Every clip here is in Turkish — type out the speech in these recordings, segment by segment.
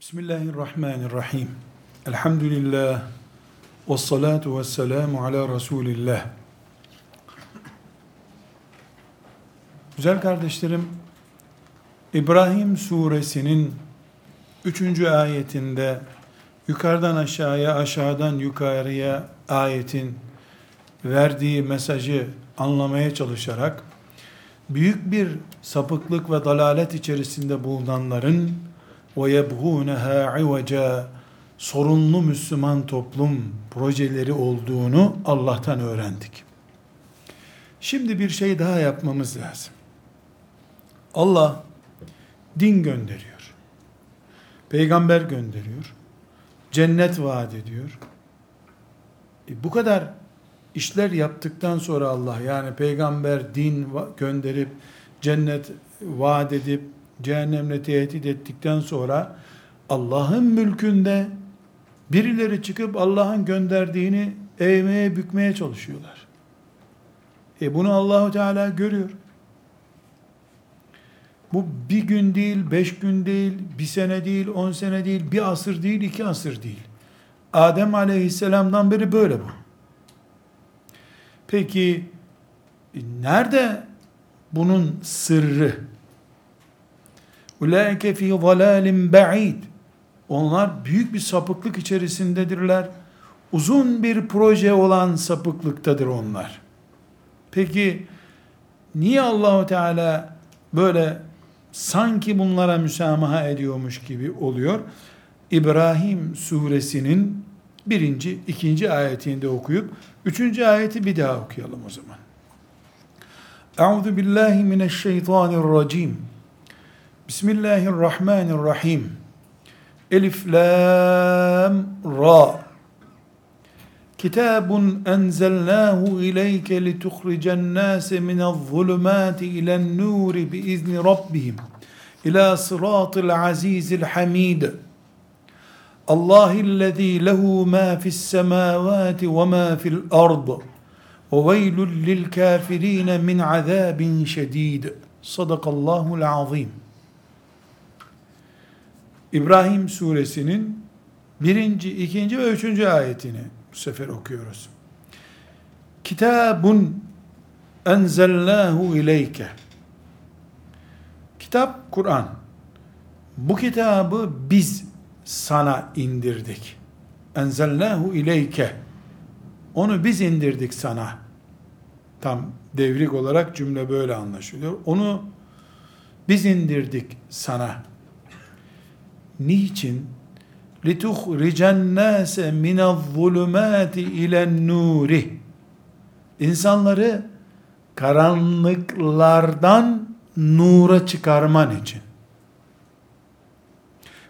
Bismillahirrahmanirrahim. Elhamdülillah. Ve salatu ve selamu ala Resulillah. Güzel kardeşlerim, İbrahim suresinin 3. ayetinde yukarıdan aşağıya, aşağıdan yukarıya ayetin verdiği mesajı anlamaya çalışarak büyük bir sapıklık ve dalalet içerisinde bulunanların وَيَبْغُونَهَا عِوَجًا sorunlu Müslüman toplum projeleri olduğunu Allah'tan öğrendik. Şimdi bir şey daha yapmamız lazım. Allah din gönderiyor. Peygamber gönderiyor. Cennet vaat ediyor. E bu kadar işler yaptıktan sonra Allah yani peygamber din gönderip cennet vaat edip cehennemle tehdit ettikten sonra Allah'ın mülkünde birileri çıkıp Allah'ın gönderdiğini eğmeye bükmeye çalışıyorlar. E bunu Allahu Teala görüyor. Bu bir gün değil, beş gün değil, bir sene değil, on sene değil, bir asır değil, iki asır değil. Adem aleyhisselamdan beri böyle bu. Peki nerede bunun sırrı? Ulaike fi zalalin ba'id. Onlar büyük bir sapıklık içerisindedirler. Uzun bir proje olan sapıklıktadır onlar. Peki niye Allahu Teala böyle sanki bunlara müsamaha ediyormuş gibi oluyor? İbrahim suresinin birinci, ikinci ayetinde okuyup üçüncü ayeti bir daha okuyalım o zaman. Euzu billahi mineşşeytanirracim. Bismillahirrahmanirrahim. Elif lam ra. Kitabun enzelnahu ileyke lituhricen nase minel zulumati ilen nuri biizni rabbihim ila sıratil azizil hamid. Allahillezî lehu ma fis semâvâti ve ma fil ard. Ve veylül lil kafirîne min azâbin şedîd. Sadakallahul azîm. İbrahim suresinin birinci, ikinci ve üçüncü ayetini bu sefer okuyoruz. Kitabun enzellahu ileyke. Kitap Kur'an. Bu kitabı biz sana indirdik. Enzellahu ileyke. Onu biz indirdik sana. Tam devrik olarak cümle böyle anlaşılıyor. Onu biz indirdik sana. Niçin? لِتُخْرِجَ النَّاسَ مِنَ الظُّلُمَاتِ اِلَى النُّورِ İnsanları karanlıklardan nura çıkarman için.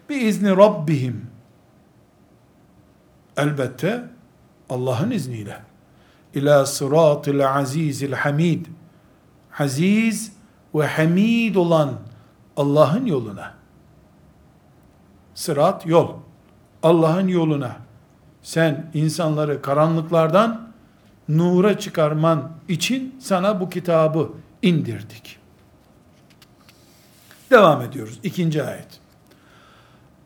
Bir izni Rabbihim. Elbette Allah'ın izniyle. İlâ sıratil azizil hamid. Aziz ve hamid olan Allah'ın yoluna Sırat yol. Allah'ın yoluna sen insanları karanlıklardan nura çıkarman için sana bu kitabı indirdik. Devam ediyoruz. İkinci ayet.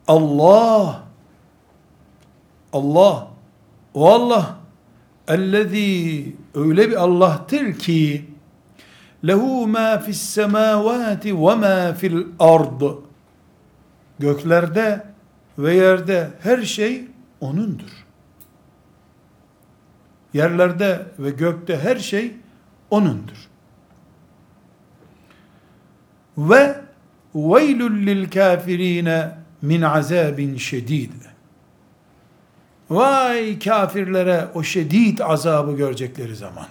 Allah Allah o Allah ellezî öyle bir Allah'tır ki lehu ma fis semavati ve ma fil ard Göklerde ve yerde her şey O'nundur. Yerlerde ve gökte her şey O'nundur. Ve veylül lil kafirine min azabin şedid. Vay kafirlere o şedid azabı görecekleri zaman.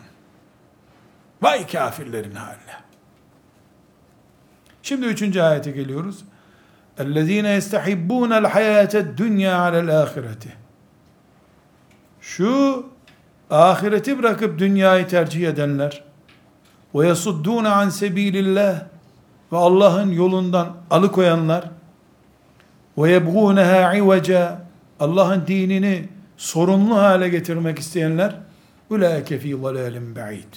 Vay kafirlerin haline. Şimdi üçüncü ayete geliyoruz. اَلَّذ۪ينَ يَسْتَحِبُّونَ الْحَيَاةَ الدُّنْيَا عَلَى الْآخِرَةِ Şu ahireti bırakıp dünyayı tercih edenler ve yasuddûne an sebilillah ve Allah'ın yolundan alıkoyanlar ve yebgûneha iveca Allah'ın dinini sorunlu hale getirmek isteyenler ulaike fî zalâlim ba'id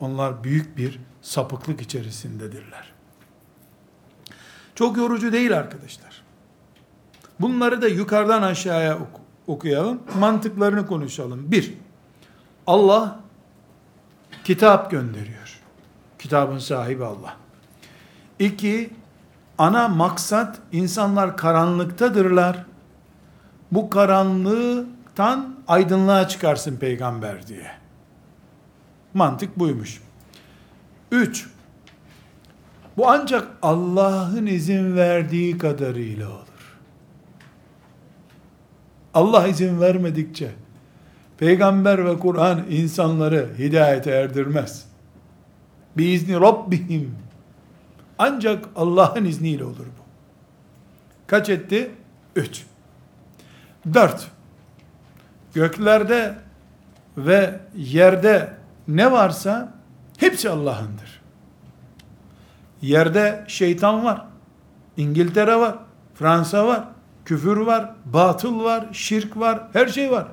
onlar büyük bir sapıklık içerisindedirler. Çok yorucu değil arkadaşlar. Bunları da yukarıdan aşağıya ok- okuyalım. Mantıklarını konuşalım. Bir, Allah kitap gönderiyor. Kitabın sahibi Allah. İki, ana maksat insanlar karanlıktadırlar. Bu karanlıktan aydınlığa çıkarsın peygamber diye. Mantık buymuş. Üç, bu ancak Allah'ın izin verdiği kadarıyla olur. Allah izin vermedikçe peygamber ve Kur'an insanları hidayete erdirmez. Biizni Rabbihim. Ancak Allah'ın izniyle olur bu. Kaç etti? Üç. Dört. Göklerde ve yerde ne varsa hepsi Allah'ındır. Yerde şeytan var. İngiltere var. Fransa var. Küfür var. Batıl var. Şirk var. Her şey var.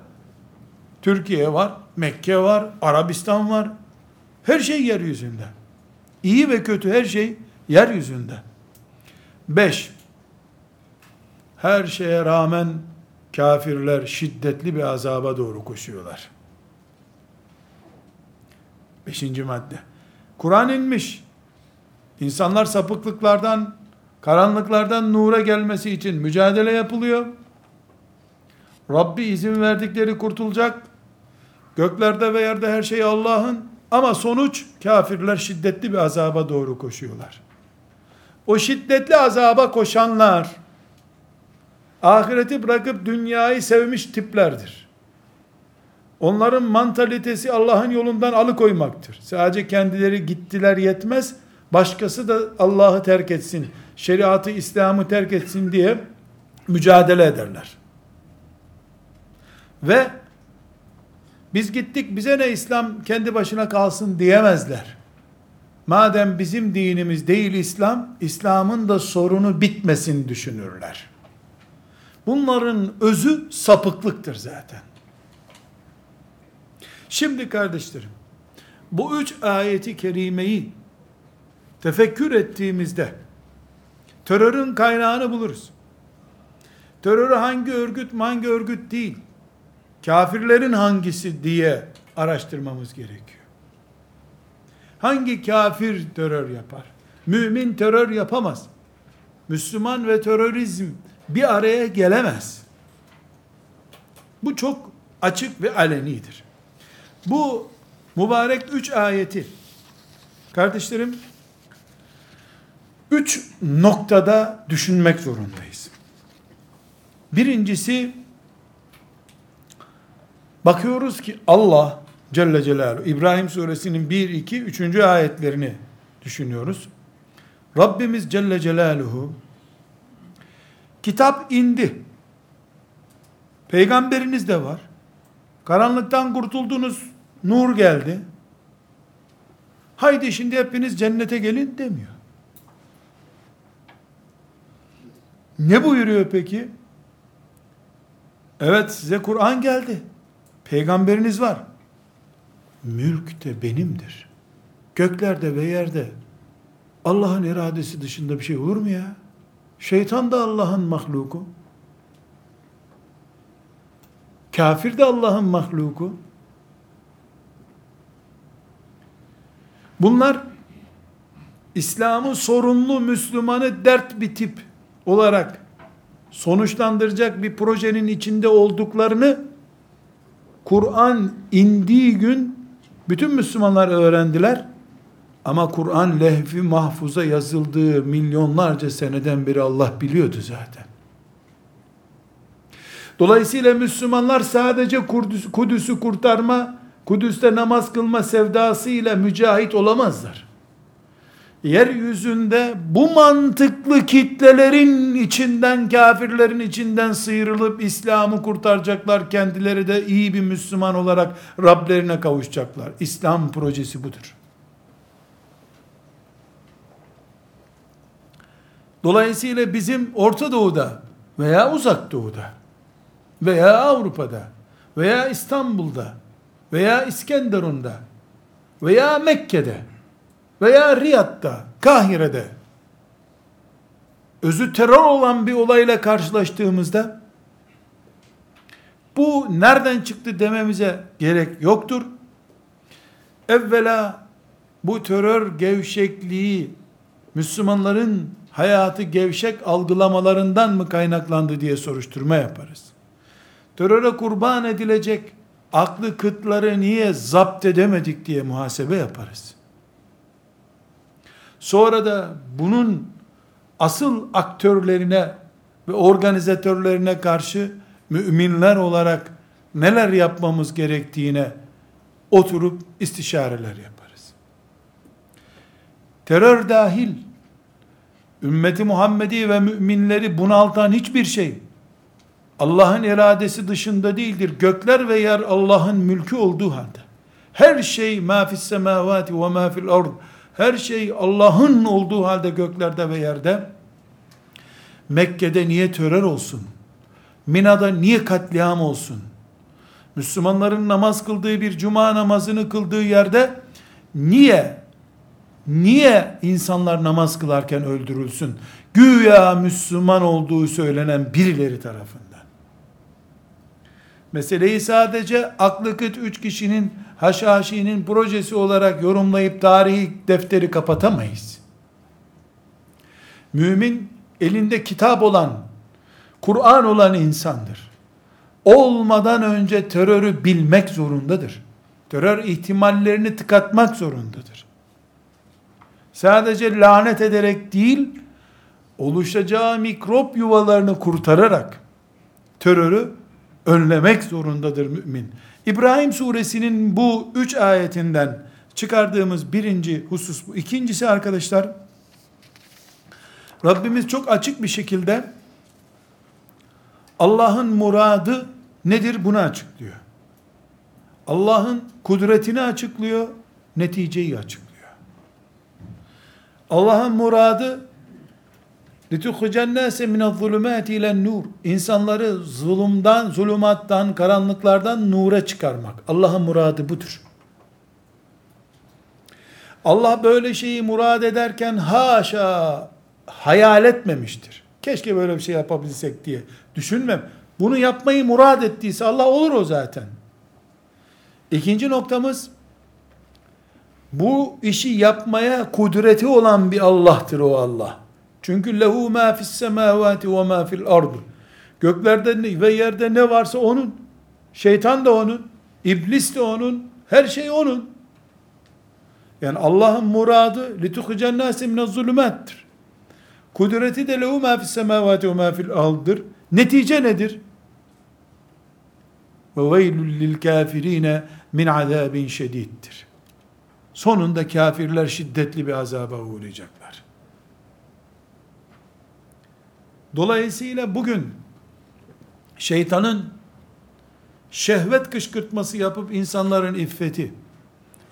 Türkiye var. Mekke var. Arabistan var. Her şey yeryüzünde. İyi ve kötü her şey yeryüzünde. Beş. Her şeye rağmen kafirler şiddetli bir azaba doğru koşuyorlar. Beşinci madde. Kur'an inmiş. İnsanlar sapıklıklardan, karanlıklardan nura gelmesi için mücadele yapılıyor. Rabbi izin verdikleri kurtulacak. Göklerde ve yerde her şey Allah'ın. Ama sonuç kafirler şiddetli bir azaba doğru koşuyorlar. O şiddetli azaba koşanlar ahireti bırakıp dünyayı sevmiş tiplerdir. Onların mantalitesi Allah'ın yolundan alıkoymaktır. Sadece kendileri gittiler yetmez, başkası da Allah'ı terk etsin, şeriatı, İslam'ı terk etsin diye mücadele ederler. Ve biz gittik bize ne İslam kendi başına kalsın diyemezler. Madem bizim dinimiz değil İslam, İslam'ın da sorunu bitmesin düşünürler. Bunların özü sapıklıktır zaten. Şimdi kardeşlerim, bu üç ayeti kerimeyi tefekkür ettiğimizde terörün kaynağını buluruz. Terörü hangi örgüt hangi örgüt değil, kafirlerin hangisi diye araştırmamız gerekiyor. Hangi kafir terör yapar? Mümin terör yapamaz. Müslüman ve terörizm bir araya gelemez. Bu çok açık ve alenidir. Bu mübarek üç ayeti kardeşlerim üç noktada düşünmek zorundayız. Birincisi bakıyoruz ki Allah Celle Celaluhu İbrahim suresinin 1, 2, 3. ayetlerini düşünüyoruz. Rabbimiz Celle Celaluhu kitap indi. Peygamberiniz de var. Karanlıktan kurtuldunuz, nur geldi. Haydi şimdi hepiniz cennete gelin demiyor. Ne buyuruyor peki? Evet size Kur'an geldi. Peygamberiniz var. Mülk de benimdir. Göklerde ve yerde Allah'ın iradesi dışında bir şey olur mu ya? Şeytan da Allah'ın mahluku. Kafir de Allah'ın mahluku. Bunlar İslam'ı sorunlu Müslümanı dert bir tip olarak sonuçlandıracak bir projenin içinde olduklarını Kur'an indiği gün bütün Müslümanlar öğrendiler. Ama Kur'an lehvi mahfuza yazıldığı milyonlarca seneden beri Allah biliyordu zaten. Dolayısıyla Müslümanlar sadece Kudüs, Kudüs'ü kurtarma, Kudüs'te namaz kılma sevdasıyla mücahit olamazlar. Yeryüzünde bu mantıklı kitlelerin içinden, kafirlerin içinden sıyrılıp İslam'ı kurtaracaklar. Kendileri de iyi bir Müslüman olarak Rablerine kavuşacaklar. İslam projesi budur. Dolayısıyla bizim Orta Doğu'da veya Uzak Doğu'da veya Avrupa'da veya İstanbul'da veya İskenderun'da veya Mekke'de veya Riyad'da, Kahire'de özü terör olan bir olayla karşılaştığımızda bu nereden çıktı dememize gerek yoktur. Evvela bu terör gevşekliği Müslümanların hayatı gevşek algılamalarından mı kaynaklandı diye soruşturma yaparız. Teröre kurban edilecek aklı kıtları niye zapt edemedik diye muhasebe yaparız. Sonra da bunun asıl aktörlerine ve organizatörlerine karşı müminler olarak neler yapmamız gerektiğine oturup istişareler yaparız. Terör dahil ümmeti Muhammedi ve müminleri bunaltan hiçbir şey Allah'ın iradesi dışında değildir. Gökler ve yer Allah'ın mülkü olduğu halde. Her şey ma fis semavati ve ma fil ard. Her şey Allah'ın olduğu halde göklerde ve yerde. Mekke'de niye terör olsun? Mina'da niye katliam olsun? Müslümanların namaz kıldığı bir cuma namazını kıldığı yerde niye niye insanlar namaz kılarken öldürülsün? Güya Müslüman olduğu söylenen birileri tarafından. Meseleyi sadece aklı kıt üç kişinin haşhaşinin projesi olarak yorumlayıp tarihi defteri kapatamayız. Mümin elinde kitap olan, Kur'an olan insandır. Olmadan önce terörü bilmek zorundadır. Terör ihtimallerini tıkatmak zorundadır. Sadece lanet ederek değil, oluşacağı mikrop yuvalarını kurtararak terörü önlemek zorundadır mümin. İbrahim suresinin bu üç ayetinden çıkardığımız birinci husus bu. İkincisi arkadaşlar, Rabbimiz çok açık bir şekilde Allah'ın muradı nedir bunu açıklıyor. Allah'ın kudretini açıklıyor, neticeyi açıklıyor. Allah'ın muradı لِتُخْرِجَ النَّاسَ مِنَ الظُّلُمَاتِ اِلَى nur. İnsanları zulümden, zulümattan, karanlıklardan nura çıkarmak. Allah'ın muradı budur. Allah böyle şeyi murad ederken haşa hayal etmemiştir. Keşke böyle bir şey yapabilsek diye düşünmem. Bunu yapmayı murad ettiyse Allah olur o zaten. İkinci noktamız bu işi yapmaya kudreti olan bir Allah'tır o Allah. Çünkü lehu ma fis semavati ve ma fil ard. Göklerde ve yerde ne varsa onun. Şeytan da onun, iblis de onun, her şey onun. Yani Allah'ın muradı litukhicen nase min zulümattir. Kudreti de lehu ma fis semavati ve ma fil ard'dır. Netice nedir? Ve veylül lil kafirine min azabin şediddir. Sonunda kafirler şiddetli bir azaba uğrayacaklar. Dolayısıyla bugün şeytanın şehvet kışkırtması yapıp insanların iffeti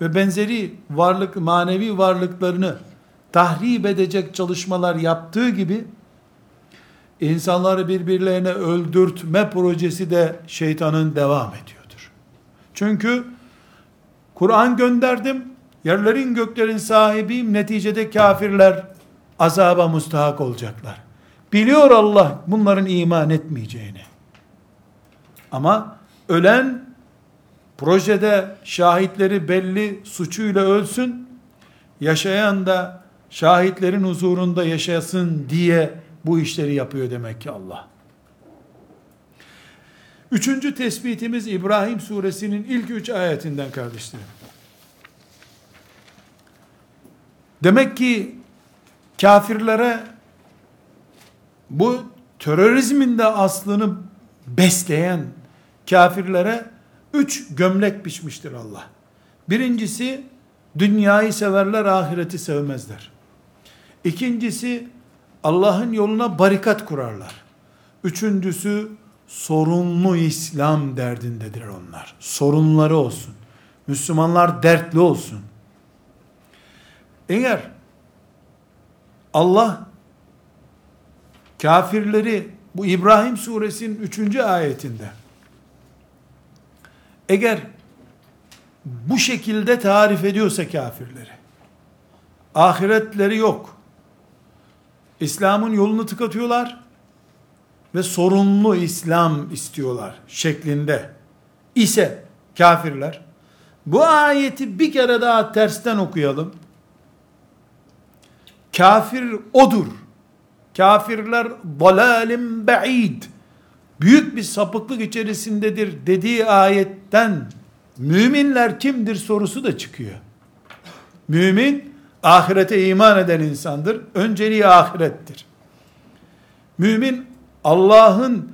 ve benzeri varlık, manevi varlıklarını tahrip edecek çalışmalar yaptığı gibi insanları birbirlerine öldürtme projesi de şeytanın devam ediyordur. Çünkü Kur'an gönderdim, yerlerin göklerin sahibiyim, neticede kafirler azaba mustahak olacaklar. Biliyor Allah bunların iman etmeyeceğini. Ama ölen projede şahitleri belli suçuyla ölsün, yaşayan da şahitlerin huzurunda yaşasın diye bu işleri yapıyor demek ki Allah. Üçüncü tespitimiz İbrahim suresinin ilk üç ayetinden kardeşlerim. Demek ki kafirlere bu terörizmin de aslını besleyen kafirlere üç gömlek biçmiştir Allah. Birincisi dünyayı severler, ahireti sevmezler. İkincisi Allah'ın yoluna barikat kurarlar. Üçüncüsü sorunlu İslam derdindedir onlar. Sorunları olsun. Müslümanlar dertli olsun. Eğer Allah kafirleri bu İbrahim suresinin 3. ayetinde eğer bu şekilde tarif ediyorsa kafirleri ahiretleri yok İslam'ın yolunu tıkatıyorlar ve sorunlu İslam istiyorlar şeklinde ise kafirler bu ayeti bir kere daha tersten okuyalım. Kafir odur. Kafirler dalalim ba'id. Büyük bir sapıklık içerisindedir dediği ayetten müminler kimdir sorusu da çıkıyor. Mümin ahirete iman eden insandır. Önceliği ahirettir. Mümin Allah'ın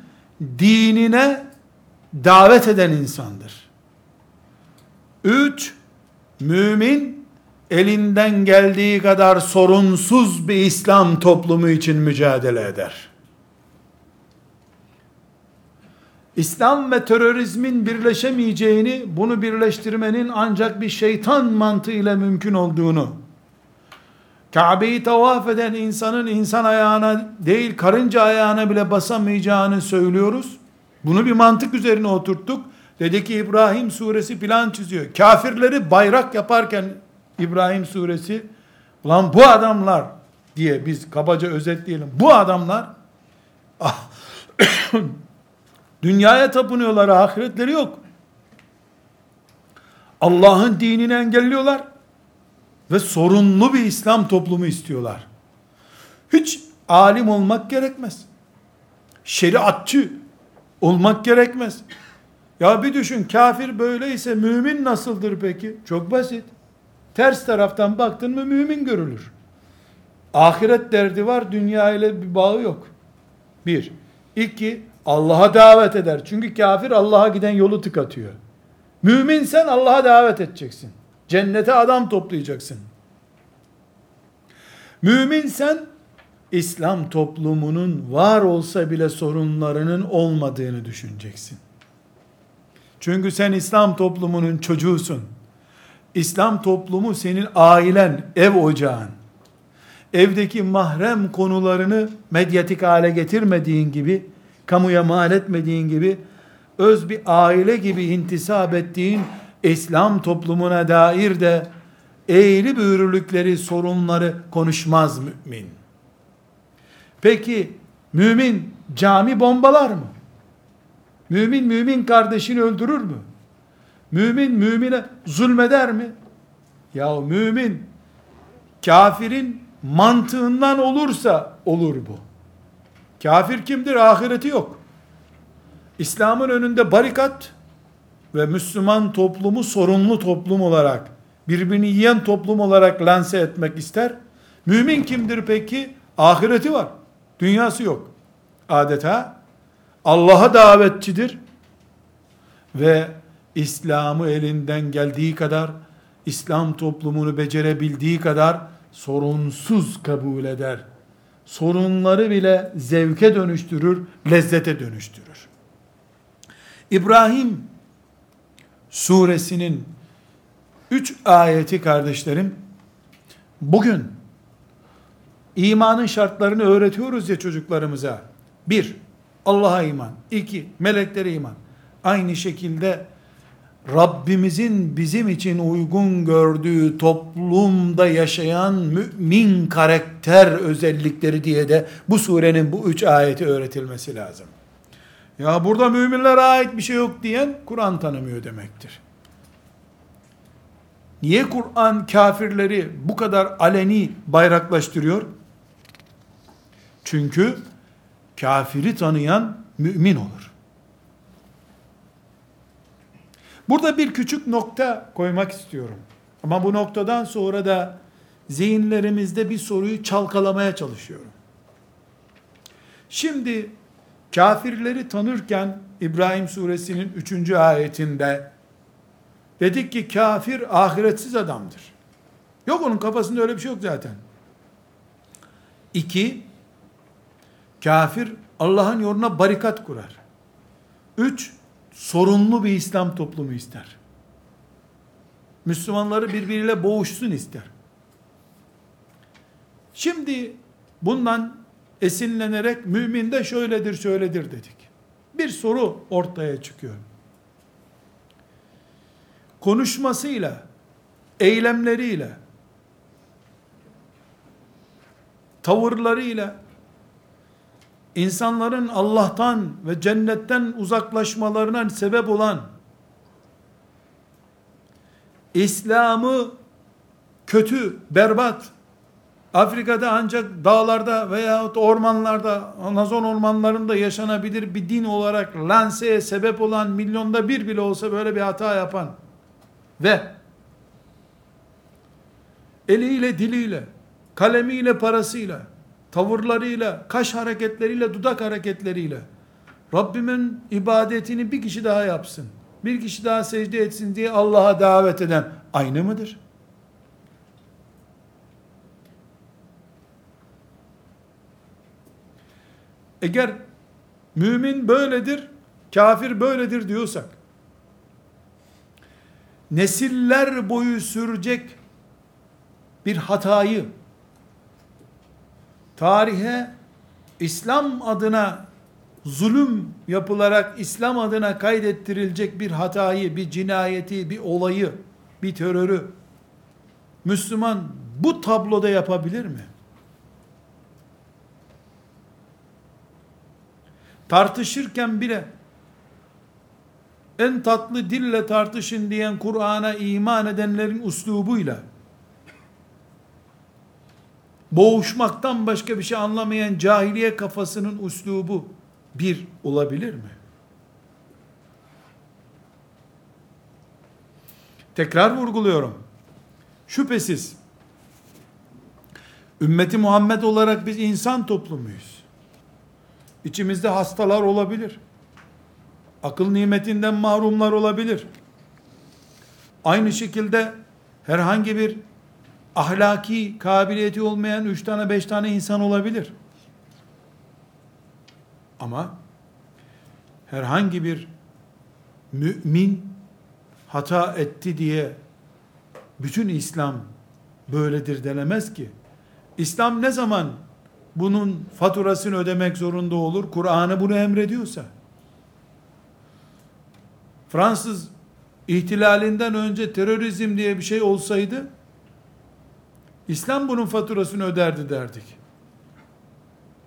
dinine davet eden insandır. Üç, mümin elinden geldiği kadar sorunsuz bir İslam toplumu için mücadele eder. İslam ve terörizmin birleşemeyeceğini, bunu birleştirmenin ancak bir şeytan mantığıyla mümkün olduğunu, Kabe'yi tavaf eden insanın insan ayağına değil karınca ayağına bile basamayacağını söylüyoruz. Bunu bir mantık üzerine oturttuk. Dedi ki İbrahim suresi plan çiziyor. Kafirleri bayrak yaparken İbrahim suresi ulan bu adamlar diye biz kabaca özetleyelim. Bu adamlar ah, dünyaya tapınıyorlar ahiretleri yok. Allah'ın dinini engelliyorlar ve sorunlu bir İslam toplumu istiyorlar. Hiç alim olmak gerekmez. Şeriatçı olmak gerekmez. Ya bir düşün kafir böyleyse mümin nasıldır peki? Çok basit. Ters taraftan baktın mı mümin görülür. Ahiret derdi var, dünya ile bir bağı yok. Bir. İki, Allah'a davet eder. Çünkü kafir Allah'a giden yolu tıkatıyor. Mümin sen Allah'a davet edeceksin. Cennete adam toplayacaksın. Mümin sen İslam toplumunun var olsa bile sorunlarının olmadığını düşüneceksin. Çünkü sen İslam toplumunun çocuğusun. İslam toplumu senin ailen, ev ocağın. Evdeki mahrem konularını medyatik hale getirmediğin gibi, kamuya mal etmediğin gibi, öz bir aile gibi intisap ettiğin İslam toplumuna dair de eğri büğrülükleri, sorunları konuşmaz mümin. Peki mümin cami bombalar mı? Mümin mümin kardeşini öldürür mü? Mümin mümine zulmeder mi? Ya mümin kafirin mantığından olursa olur bu. Kafir kimdir? Ahireti yok. İslam'ın önünde barikat ve Müslüman toplumu sorunlu toplum olarak, birbirini yiyen toplum olarak lanse etmek ister. Mümin kimdir peki? Ahireti var. Dünyası yok. Adeta Allah'a davetçidir ve İslam'ı elinden geldiği kadar İslam toplumunu becerebildiği kadar sorunsuz kabul eder. Sorunları bile zevke dönüştürür, lezzete dönüştürür. İbrahim suresinin 3 ayeti kardeşlerim bugün imanın şartlarını öğretiyoruz ya çocuklarımıza. Bir, Allah'a iman. iki meleklere iman. Aynı şekilde Rabbimizin bizim için uygun gördüğü toplumda yaşayan mümin karakter özellikleri diye de bu surenin bu üç ayeti öğretilmesi lazım. Ya burada müminlere ait bir şey yok diyen Kur'an tanımıyor demektir. Niye Kur'an kafirleri bu kadar aleni bayraklaştırıyor? Çünkü kafiri tanıyan mümin olur. Burada bir küçük nokta koymak istiyorum. Ama bu noktadan sonra da zihinlerimizde bir soruyu çalkalamaya çalışıyorum. Şimdi kafirleri tanırken İbrahim suresinin 3. ayetinde dedik ki kafir ahiretsiz adamdır. Yok onun kafasında öyle bir şey yok zaten. İki, Kafir Allah'ın yoluna barikat kurar. Üç, sorunlu bir İslam toplumu ister. Müslümanları birbiriyle boğuşsun ister. Şimdi bundan esinlenerek mümin de şöyledir şöyledir dedik. Bir soru ortaya çıkıyor. Konuşmasıyla, eylemleriyle, tavırlarıyla insanların Allah'tan ve cennetten uzaklaşmalarına sebep olan İslam'ı kötü, berbat, Afrika'da ancak dağlarda veya ormanlarda, Amazon ormanlarında yaşanabilir bir din olarak lanseye sebep olan milyonda bir bile olsa böyle bir hata yapan ve eliyle, diliyle, kalemiyle, parasıyla, tavırlarıyla, kaş hareketleriyle, dudak hareketleriyle Rabbimin ibadetini bir kişi daha yapsın, bir kişi daha secde etsin diye Allah'a davet eden aynı mıdır? Eğer mümin böyledir, kafir böyledir diyorsak, nesiller boyu sürecek bir hatayı, tarihe İslam adına zulüm yapılarak İslam adına kaydettirilecek bir hatayı, bir cinayeti, bir olayı, bir terörü Müslüman bu tabloda yapabilir mi? tartışırken bile en tatlı dille tartışın diyen Kur'an'a iman edenlerin uslubuyla boğuşmaktan başka bir şey anlamayan cahiliye kafasının uslubu bir olabilir mi? Tekrar vurguluyorum. Şüphesiz ümmeti Muhammed olarak biz insan toplumuyuz. İçimizde hastalar olabilir. Akıl nimetinden mahrumlar olabilir. Aynı şekilde herhangi bir ahlaki kabiliyeti olmayan üç tane beş tane insan olabilir. Ama herhangi bir mümin hata etti diye bütün İslam böyledir denemez ki. İslam ne zaman bunun faturasını ödemek zorunda olur. Kur'an'ı bunu emrediyorsa. Fransız ihtilalinden önce terörizm diye bir şey olsaydı İslam bunun faturasını öderdi derdik.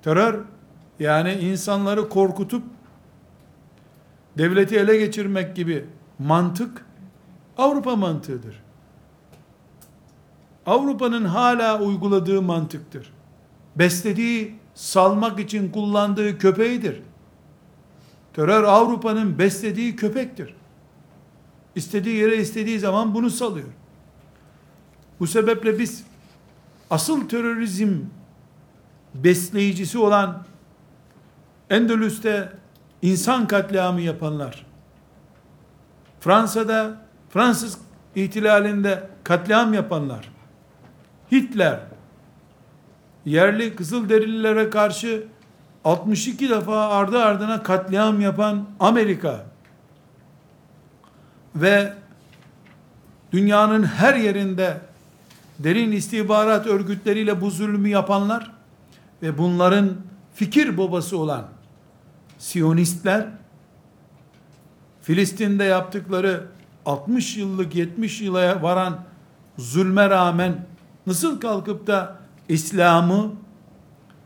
Terör yani insanları korkutup devleti ele geçirmek gibi mantık Avrupa mantığıdır. Avrupa'nın hala uyguladığı mantıktır beslediği, salmak için kullandığı köpeğidir. Terör Avrupa'nın beslediği köpektir. İstediği yere istediği zaman bunu salıyor. Bu sebeple biz asıl terörizm besleyicisi olan Endülüs'te insan katliamı yapanlar, Fransa'da Fransız ihtilalinde katliam yapanlar, Hitler, yerli Kızılderililere karşı 62 defa ardı ardına katliam yapan Amerika ve dünyanın her yerinde derin istihbarat örgütleriyle bu zulmü yapanlar ve bunların fikir babası olan Siyonistler Filistin'de yaptıkları 60 yıllık 70 yıla varan zulme rağmen nasıl kalkıp da İslam'ı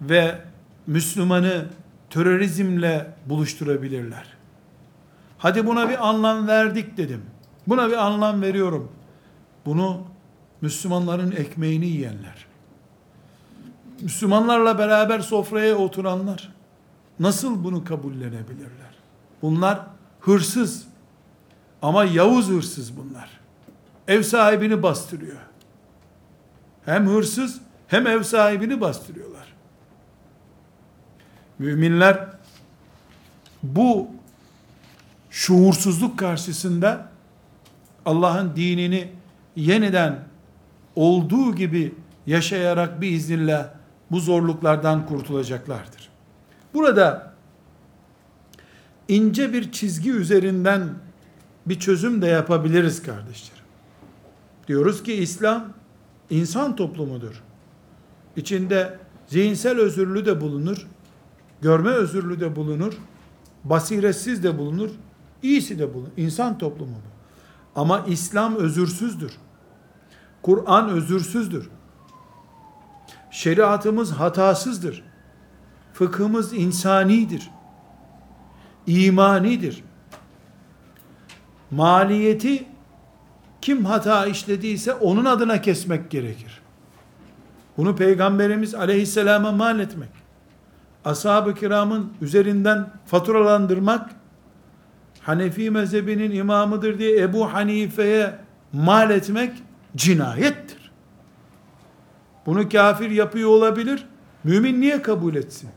ve Müslümanı terörizmle buluşturabilirler. Hadi buna bir anlam verdik dedim. Buna bir anlam veriyorum. Bunu Müslümanların ekmeğini yiyenler, Müslümanlarla beraber sofraya oturanlar nasıl bunu kabullenebilirler? Bunlar hırsız ama Yavuz hırsız bunlar. Ev sahibini bastırıyor. Hem hırsız hem ev sahibini bastırıyorlar. Müminler bu şuursuzluk karşısında Allah'ın dinini yeniden olduğu gibi yaşayarak bir iznillah bu zorluklardan kurtulacaklardır. Burada ince bir çizgi üzerinden bir çözüm de yapabiliriz kardeşlerim. Diyoruz ki İslam insan toplumudur. İçinde zihinsel özürlü de bulunur, görme özürlü de bulunur, basiretsiz de bulunur, iyisi de bulunur. İnsan toplumu bu. Ama İslam özürsüzdür. Kur'an özürsüzdür. Şeriatımız hatasızdır. fıkhımız insanidir. imanidir. Maliyeti kim hata işlediyse onun adına kesmek gerekir. Bunu Peygamberimiz aleyhisselama mal etmek, ashab-ı kiramın üzerinden faturalandırmak, Hanefi mezhebinin imamıdır diye Ebu Hanife'ye mal etmek cinayettir. Bunu kafir yapıyor olabilir. Mümin niye kabul etsin?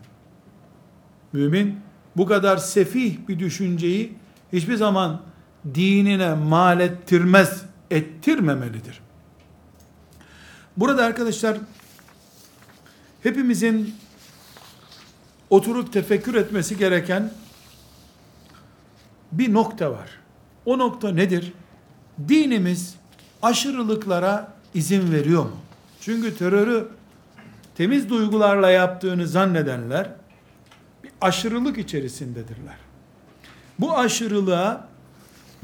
Mümin bu kadar sefih bir düşünceyi hiçbir zaman dinine mal ettirmez, ettirmemelidir. Burada arkadaşlar hepimizin oturup tefekkür etmesi gereken bir nokta var. O nokta nedir? Dinimiz aşırılıklara izin veriyor mu? Çünkü terörü temiz duygularla yaptığını zannedenler bir aşırılık içerisindedirler. Bu aşırılığa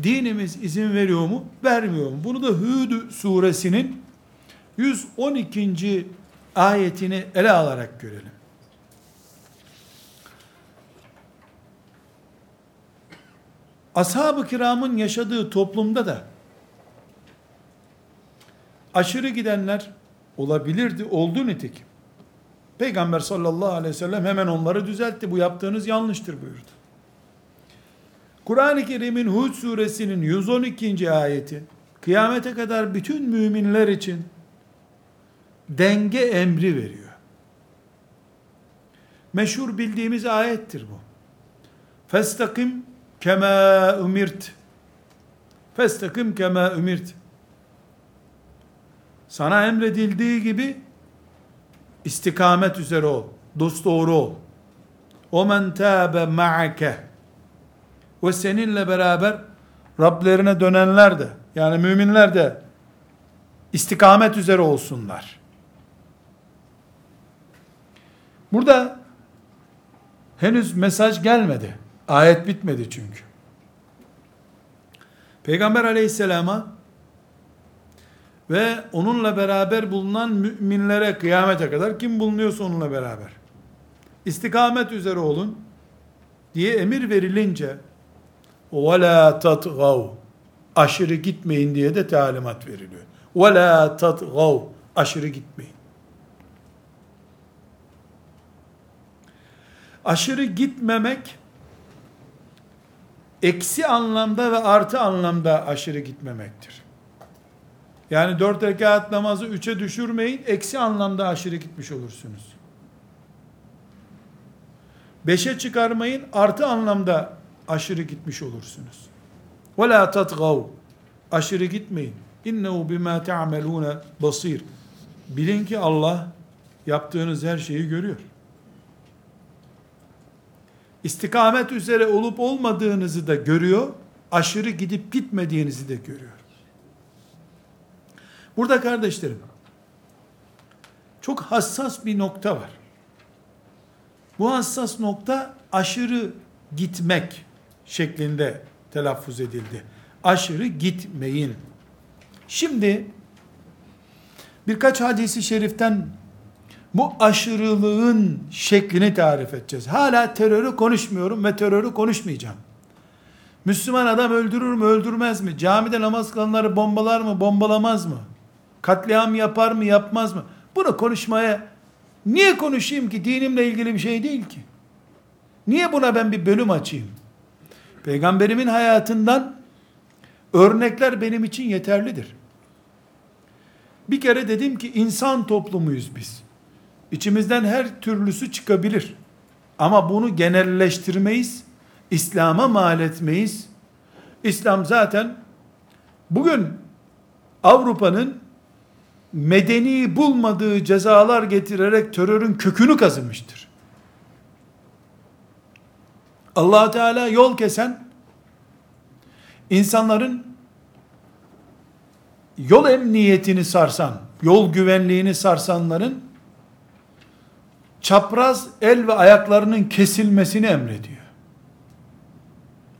dinimiz izin veriyor mu? Vermiyor mu? Bunu da Hud suresinin 112. ayetini ele alarak görelim. Ashab-ı kiramın yaşadığı toplumda da aşırı gidenler olabilirdi, oldu nitekim. Peygamber sallallahu aleyhi ve sellem hemen onları düzeltti. Bu yaptığınız yanlıştır buyurdu. Kur'an-ı Kerim'in Hud suresinin 112. ayeti kıyamete kadar bütün müminler için denge emri veriyor. Meşhur bildiğimiz ayettir bu. Festakim kema umirt. Festakim kema umirt. Sana emredildiği gibi istikamet üzere ol. Dost doğru ol. O men tâbe ma'ake ve seninle beraber Rablerine dönenler de yani müminler de istikamet üzere olsunlar. Burada henüz mesaj gelmedi. Ayet bitmedi çünkü. Peygamber aleyhisselama ve onunla beraber bulunan müminlere kıyamete kadar kim bulunuyorsa onunla beraber istikamet üzere olun diye emir verilince وَلَا تَطْغَوْ Aşırı gitmeyin diye de talimat veriliyor. وَلَا تَطْغَوْ Aşırı gitmeyin. Aşırı gitmemek eksi anlamda ve artı anlamda aşırı gitmemektir. Yani dört rekat namazı üçe düşürmeyin, eksi anlamda aşırı gitmiş olursunuz. Beşe çıkarmayın, artı anlamda aşırı gitmiş olursunuz. Ve la. Aşırı gitmeyin. İnnehu bima ta'melune basir. Bilin ki Allah yaptığınız her şeyi görüyor. İstikamet üzere olup olmadığınızı da görüyor. Aşırı gidip gitmediğinizi de görüyor. Burada kardeşlerim çok hassas bir nokta var. Bu hassas nokta aşırı gitmek şeklinde telaffuz edildi. Aşırı gitmeyin. Şimdi birkaç hadisi şeriften bu aşırılığın şeklini tarif edeceğiz. Hala terörü konuşmuyorum ve terörü konuşmayacağım. Müslüman adam öldürür mü öldürmez mi? Camide namaz kılanları bombalar mı bombalamaz mı? Katliam yapar mı yapmaz mı? Bunu konuşmaya niye konuşayım ki? Dinimle ilgili bir şey değil ki. Niye buna ben bir bölüm açayım? Peygamberimin hayatından örnekler benim için yeterlidir. Bir kere dedim ki insan toplumuyuz biz. İçimizden her türlüsü çıkabilir. Ama bunu genelleştirmeyiz. İslam'a mal etmeyiz. İslam zaten bugün Avrupa'nın medeni bulmadığı cezalar getirerek terörün kökünü kazımıştır allah Teala yol kesen, insanların yol emniyetini sarsan, yol güvenliğini sarsanların, çapraz el ve ayaklarının kesilmesini emrediyor.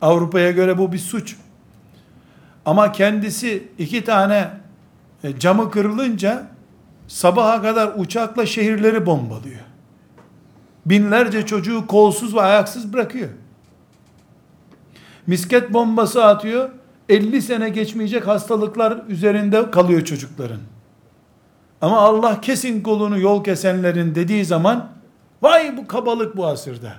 Avrupa'ya göre bu bir suç. Ama kendisi iki tane e, camı kırılınca sabaha kadar uçakla şehirleri bombalıyor. binlerce çocuğu kolsuz ve ayaksız bırakıyor. Misket bombası atıyor. 50 sene geçmeyecek hastalıklar üzerinde kalıyor çocukların. Ama Allah kesin kolunu yol kesenlerin dediği zaman vay bu kabalık bu asırda.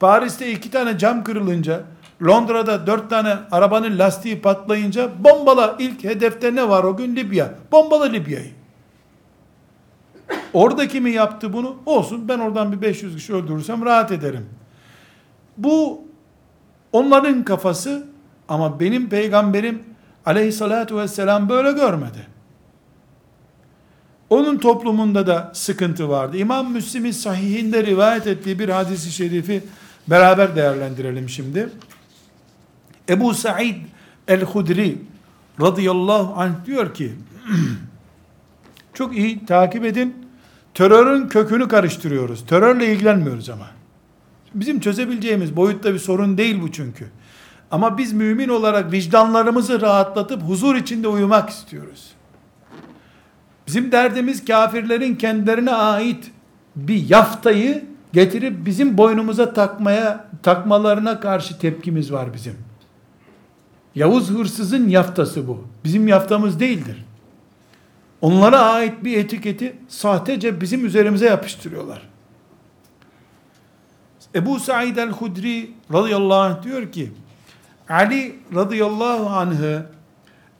Paris'te iki tane cam kırılınca Londra'da dört tane arabanın lastiği patlayınca bombala ilk hedefte ne var o gün Libya. Bombala Libya'yı. Oradaki mi yaptı bunu? Olsun ben oradan bir 500 kişi öldürürsem rahat ederim. Bu onların kafası ama benim peygamberim aleyhissalatu vesselam böyle görmedi. Onun toplumunda da sıkıntı vardı. İmam Müslim'in sahihinde rivayet ettiği bir hadisi şerifi beraber değerlendirelim şimdi. Ebu Said el-Hudri radıyallahu anh diyor ki çok iyi takip edin terörün kökünü karıştırıyoruz. Terörle ilgilenmiyoruz ama. Bizim çözebileceğimiz boyutta bir sorun değil bu çünkü. Ama biz mümin olarak vicdanlarımızı rahatlatıp huzur içinde uyumak istiyoruz. Bizim derdimiz kafirlerin kendilerine ait bir yaftayı getirip bizim boynumuza takmaya takmalarına karşı tepkimiz var bizim. Yavuz hırsızın yaftası bu. Bizim yaftamız değildir. Onlara ait bir etiketi sahtece bizim üzerimize yapıştırıyorlar. Ebu Said el-Hudri radıyallahu anh diyor ki Ali radıyallahu anh'ı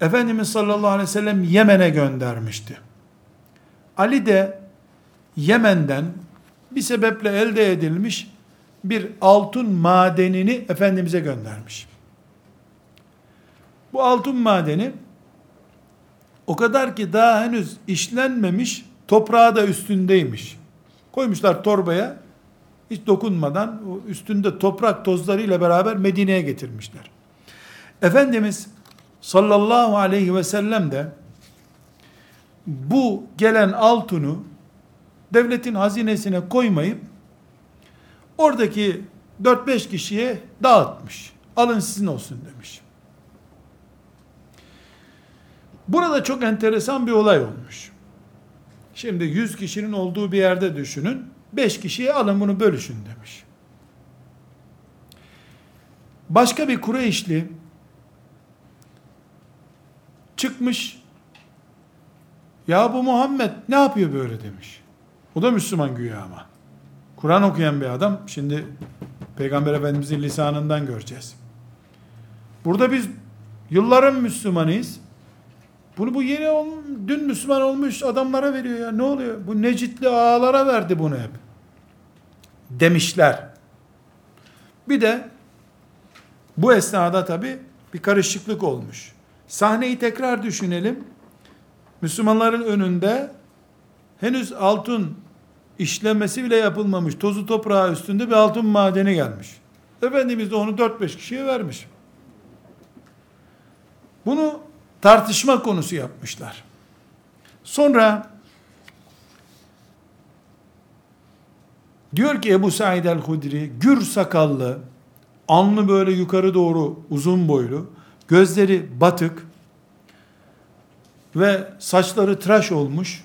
Efendimiz sallallahu aleyhi ve sellem Yemen'e göndermişti. Ali de Yemen'den bir sebeple elde edilmiş bir altın madenini Efendimiz'e göndermiş. Bu altın madeni o kadar ki daha henüz işlenmemiş, toprağı da üstündeymiş. Koymuşlar torbaya, hiç dokunmadan üstünde toprak tozlarıyla beraber Medine'ye getirmişler. Efendimiz sallallahu aleyhi ve sellem de bu gelen altını devletin hazinesine koymayıp oradaki 4-5 kişiye dağıtmış. Alın sizin olsun demiş. Burada çok enteresan bir olay olmuş. Şimdi 100 kişinin olduğu bir yerde düşünün. 5 kişiye alın bunu bölüşün demiş. Başka bir Kureyşli çıkmış ya bu Muhammed ne yapıyor böyle demiş. O da Müslüman güya ama. Kur'an okuyan bir adam. Şimdi Peygamber Efendimizin lisanından göreceğiz. Burada biz yılların Müslümanıyız. Bunu bu yeni dün Müslüman olmuş adamlara veriyor ya. Ne oluyor? Bu Necitli ağalara verdi bunu hep. Demişler. Bir de bu esnada tabi bir karışıklık olmuş. Sahneyi tekrar düşünelim. Müslümanların önünde henüz altın işlemesi bile yapılmamış, tozu toprağı üstünde bir altın madeni gelmiş. Efendimiz de onu 4-5 kişiye vermiş. Bunu tartışma konusu yapmışlar. Sonra diyor ki Ebu Said el-Hudri gür sakallı, alnı böyle yukarı doğru uzun boylu, gözleri batık ve saçları tıraş olmuş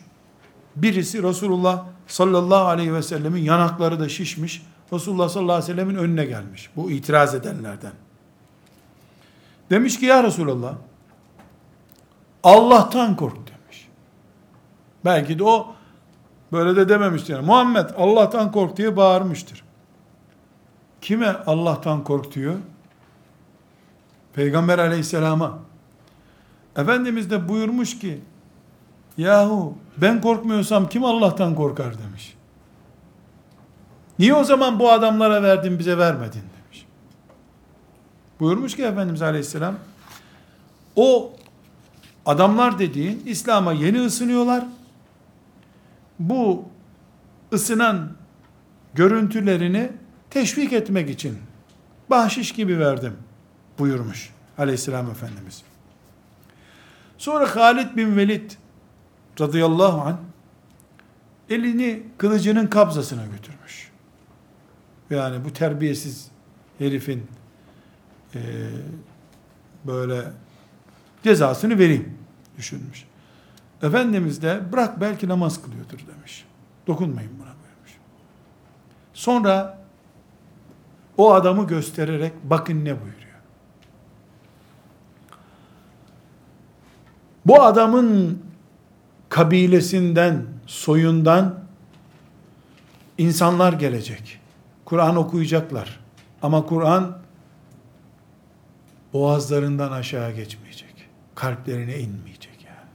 birisi Resulullah sallallahu aleyhi ve sellemin yanakları da şişmiş. Resulullah sallallahu aleyhi ve sellemin önüne gelmiş. Bu itiraz edenlerden. Demiş ki ya Resulullah Allah'tan kork demiş. Belki de o böyle de dememiştir. Yani. Muhammed Allah'tan kork diye bağırmıştır. Kime Allah'tan kork diyor? Peygamber aleyhisselama. Efendimiz de buyurmuş ki yahu ben korkmuyorsam kim Allah'tan korkar demiş. Niye o zaman bu adamlara verdin bize vermedin demiş. Buyurmuş ki Efendimiz aleyhisselam o Adamlar dediğin İslam'a yeni ısınıyorlar. Bu ısınan görüntülerini teşvik etmek için bahşiş gibi verdim buyurmuş aleyhisselam efendimiz. Sonra Halid bin Velid radıyallahu anh elini kılıcının kabzasına götürmüş. Yani bu terbiyesiz herifin e, böyle cezasını vereyim düşünmüş. Efendimiz de bırak belki namaz kılıyordur demiş. Dokunmayın buna buyurmuş. Sonra o adamı göstererek bakın ne buyuruyor. Bu adamın kabilesinden, soyundan insanlar gelecek. Kur'an okuyacaklar. Ama Kur'an boğazlarından aşağı geçmeyecek. Kalplerine inmeyecek yani.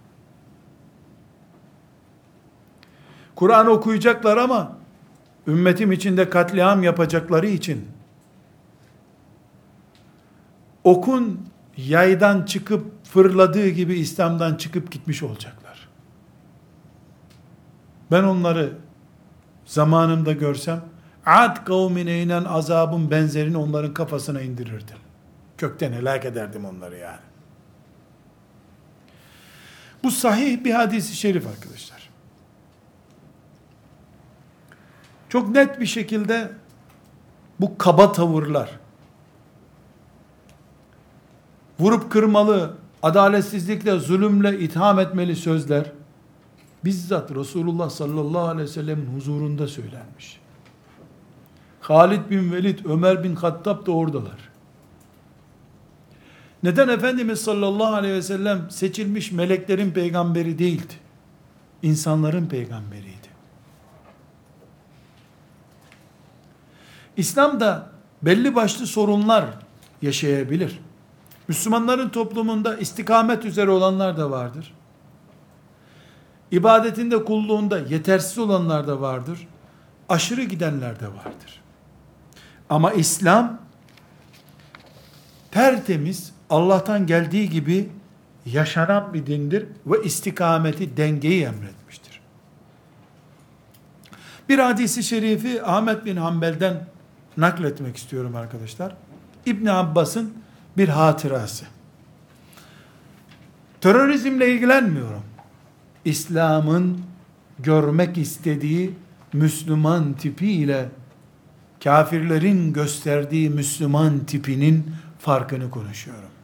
Kur'an okuyacaklar ama ümmetim içinde katliam yapacakları için okun yaydan çıkıp fırladığı gibi İslam'dan çıkıp gitmiş olacaklar. Ben onları zamanımda görsem Ad kavmine inen azabın benzerini onların kafasına indirirdim. Kökten helak ederdim onları yani. Bu sahih bir hadisi şerif arkadaşlar. Çok net bir şekilde bu kaba tavırlar, vurup kırmalı, adaletsizlikle, zulümle itham etmeli sözler, bizzat Resulullah sallallahu aleyhi ve sellem'in huzurunda söylenmiş. Halid bin Velid, Ömer bin Hattab da oradalar. Neden Efendimiz sallallahu aleyhi ve sellem seçilmiş meleklerin peygamberi değildi? İnsanların peygamberiydi. İslam'da belli başlı sorunlar yaşayabilir. Müslümanların toplumunda istikamet üzere olanlar da vardır. İbadetinde, kulluğunda yetersiz olanlar da vardır. Aşırı gidenler de vardır. Ama İslam tertemiz, Allah'tan geldiği gibi yaşanan bir dindir ve istikameti, dengeyi emretmiştir. Bir hadisi şerifi Ahmet bin Hanbel'den nakletmek istiyorum arkadaşlar. İbn Abbas'ın bir hatırası. Terörizmle ilgilenmiyorum. İslam'ın görmek istediği Müslüman tipiyle kafirlerin gösterdiği Müslüman tipinin farkını konuşuyorum.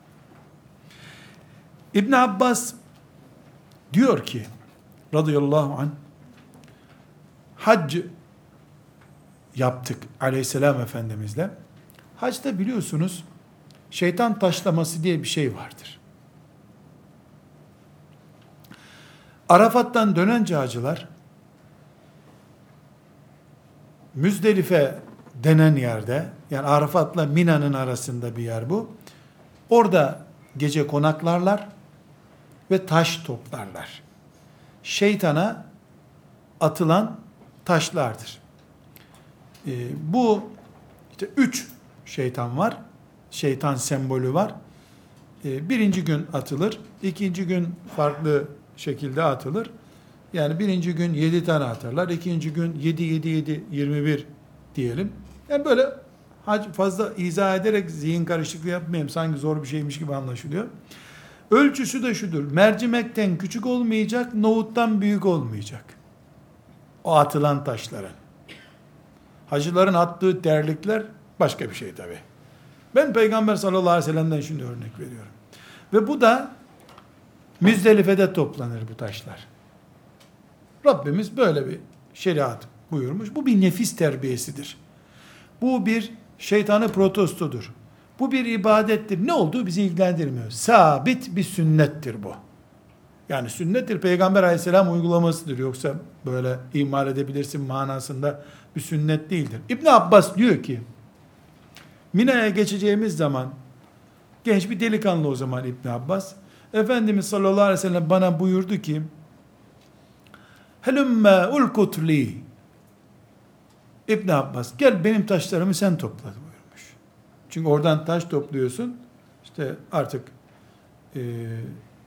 İbn Abbas diyor ki radıyallahu an hac yaptık aleyhisselam efendimizle. Hacda biliyorsunuz şeytan taşlaması diye bir şey vardır. Arafat'tan dönen hacılar Müzdelife denen yerde yani Arafat'la Mina'nın arasında bir yer bu. Orada gece konaklarlar ve taş toplarlar. Şeytana atılan taşlardır. Ee, bu işte üç şeytan var. Şeytan sembolü var. Ee, birinci gün atılır. ikinci gün farklı şekilde atılır. Yani birinci gün yedi tane atarlar. ikinci gün yedi, yedi, yedi, yirmi bir diyelim. Yani böyle fazla izah ederek zihin karışıklığı yapmayayım. Sanki zor bir şeymiş gibi anlaşılıyor. Ölçüsü de şudur. Mercimekten küçük olmayacak, nohuttan büyük olmayacak. O atılan taşların. Hacıların attığı terlikler başka bir şey tabi. Ben Peygamber sallallahu aleyhi ve sellem'den şimdi örnek veriyorum. Ve bu da Müzdelife'de toplanır bu taşlar. Rabbimiz böyle bir şeriat buyurmuş. Bu bir nefis terbiyesidir. Bu bir şeytanı protestodur. Bu bir ibadettir. Ne olduğu bizi ilgilendirmiyor. Sabit bir sünnettir bu. Yani sünnettir peygamber aleyhisselam uygulamasıdır. Yoksa böyle imal edebilirsin manasında bir sünnet değildir. İbn Abbas diyor ki Mina'ya geçeceğimiz zaman genç bir delikanlı o zaman İbn Abbas Efendimiz sallallahu aleyhi ve sellem bana buyurdu ki Helümme ulkutli İbn Abbas gel benim taşlarımı sen topla buyurmuş. Çünkü oradan taş topluyorsun. İşte artık e,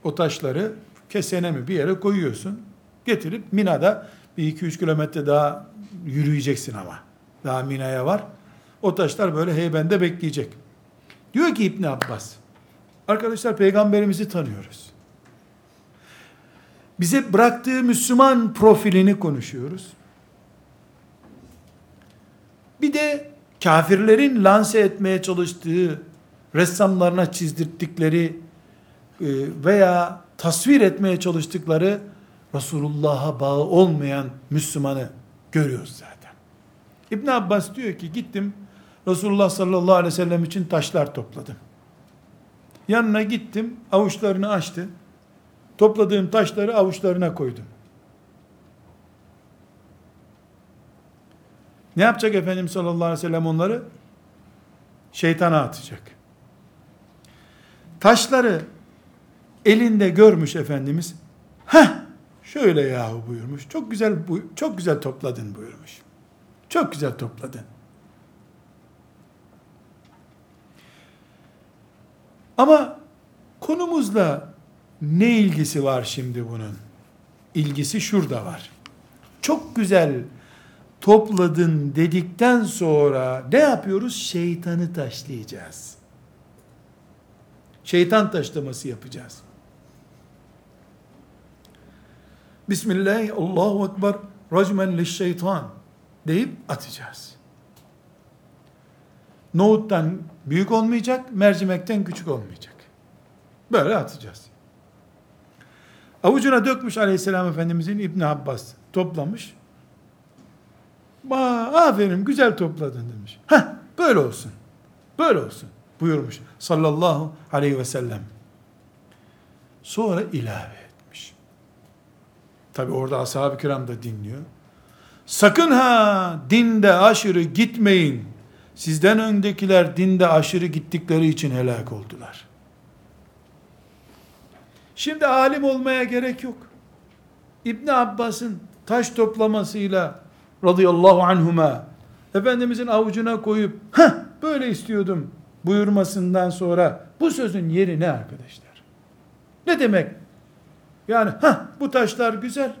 o taşları kesene mi bir yere koyuyorsun. Getirip Mina'da bir iki üç kilometre daha yürüyeceksin ama. Daha Mina'ya var. O taşlar böyle heybende bekleyecek. Diyor ki İbn Abbas, arkadaşlar peygamberimizi tanıyoruz. Bize bıraktığı Müslüman profilini konuşuyoruz. Bir de kafirlerin lanse etmeye çalıştığı, ressamlarına çizdirdikleri e, veya tasvir etmeye çalıştıkları Resulullah'a bağı olmayan Müslümanı görüyoruz zaten. İbn Abbas diyor ki gittim Resulullah sallallahu aleyhi ve sellem için taşlar topladım. Yanına gittim, avuçlarını açtı. Topladığım taşları avuçlarına koydum. Ne yapacak Efendimiz sallallahu aleyhi ve sellem onları? Şeytana atacak. Taşları elinde görmüş Efendimiz. Heh, şöyle yahu buyurmuş. Çok güzel çok güzel topladın buyurmuş. Çok güzel topladın. Ama konumuzla ne ilgisi var şimdi bunun? İlgisi şurada var. Çok güzel topladın dedikten sonra ne yapıyoruz? Şeytanı taşlayacağız. Şeytan taşlaması yapacağız. Bismillah, Allahu Ekber, racmen şeytan deyip atacağız. Nohuttan büyük olmayacak, mercimekten küçük olmayacak. Böyle atacağız. Avucuna dökmüş aleyhisselam efendimizin İbn Abbas toplamış. Ba, aferin güzel topladın demiş. Heh, böyle olsun. Böyle olsun buyurmuş sallallahu aleyhi ve sellem. Sonra ilave etmiş. Tabi orada ashab-ı kiram da dinliyor. Sakın ha dinde aşırı gitmeyin. Sizden öndekiler dinde aşırı gittikleri için helak oldular. Şimdi alim olmaya gerek yok. İbn Abbas'ın taş toplamasıyla radıyallahu anhuma Efendimizin avucuna koyup Heh, böyle istiyordum buyurmasından sonra bu sözün yeri ne arkadaşlar? Ne demek? Yani ha bu taşlar güzel.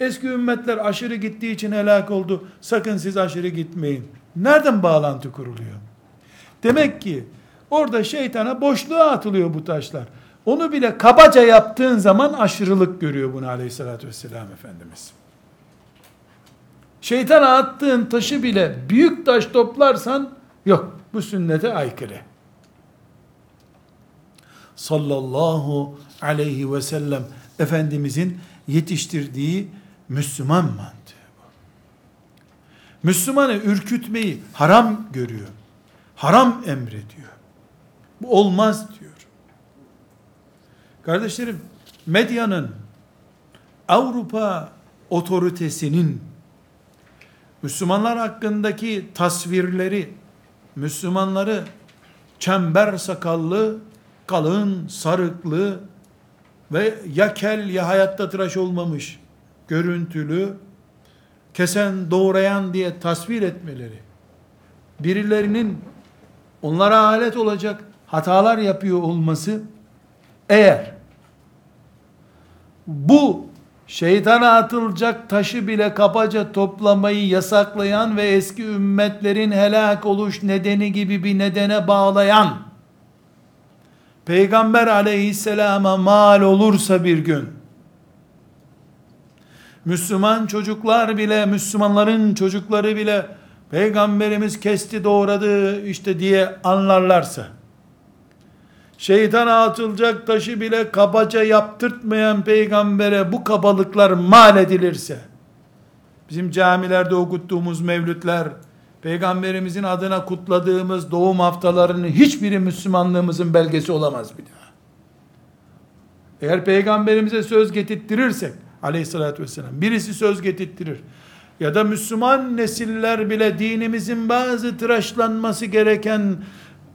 Eski ümmetler aşırı gittiği için helak oldu. Sakın siz aşırı gitmeyin. Nereden bağlantı kuruluyor? Demek ki orada şeytana boşluğa atılıyor bu taşlar. Onu bile kabaca yaptığın zaman aşırılık görüyor bunu aleyhissalatü vesselam Efendimiz. Şeytana attığın taşı bile büyük taş toplarsan yok bu sünnete aykırı. Sallallahu aleyhi ve sellem Efendimizin yetiştirdiği Müslüman mantığı bu. Müslümanı ürkütmeyi haram görüyor. Haram emrediyor. Bu olmaz diyor. Kardeşlerim, medyanın Avrupa otoritesinin Müslümanlar hakkındaki tasvirleri, Müslümanları çember sakallı, kalın, sarıklı ve ya kel ya hayatta tıraş olmamış, görüntülü, kesen doğrayan diye tasvir etmeleri, birilerinin onlara alet olacak hatalar yapıyor olması, eğer bu şeytana atılacak taşı bile kabaca toplamayı yasaklayan ve eski ümmetlerin helak oluş nedeni gibi bir nedene bağlayan Peygamber aleyhisselama mal olursa bir gün Müslüman çocuklar bile Müslümanların çocukları bile Peygamberimiz kesti doğradı işte diye anlarlarsa şeytana atılacak taşı bile kabaca yaptırtmayan peygambere bu kabalıklar mal edilirse, bizim camilerde okuttuğumuz mevlütler, peygamberimizin adına kutladığımız doğum haftalarının hiçbiri Müslümanlığımızın belgesi olamaz bir daha. Eğer peygamberimize söz getirttirirsek, aleyhissalatü vesselam, birisi söz getirttirir, ya da Müslüman nesiller bile dinimizin bazı tıraşlanması gereken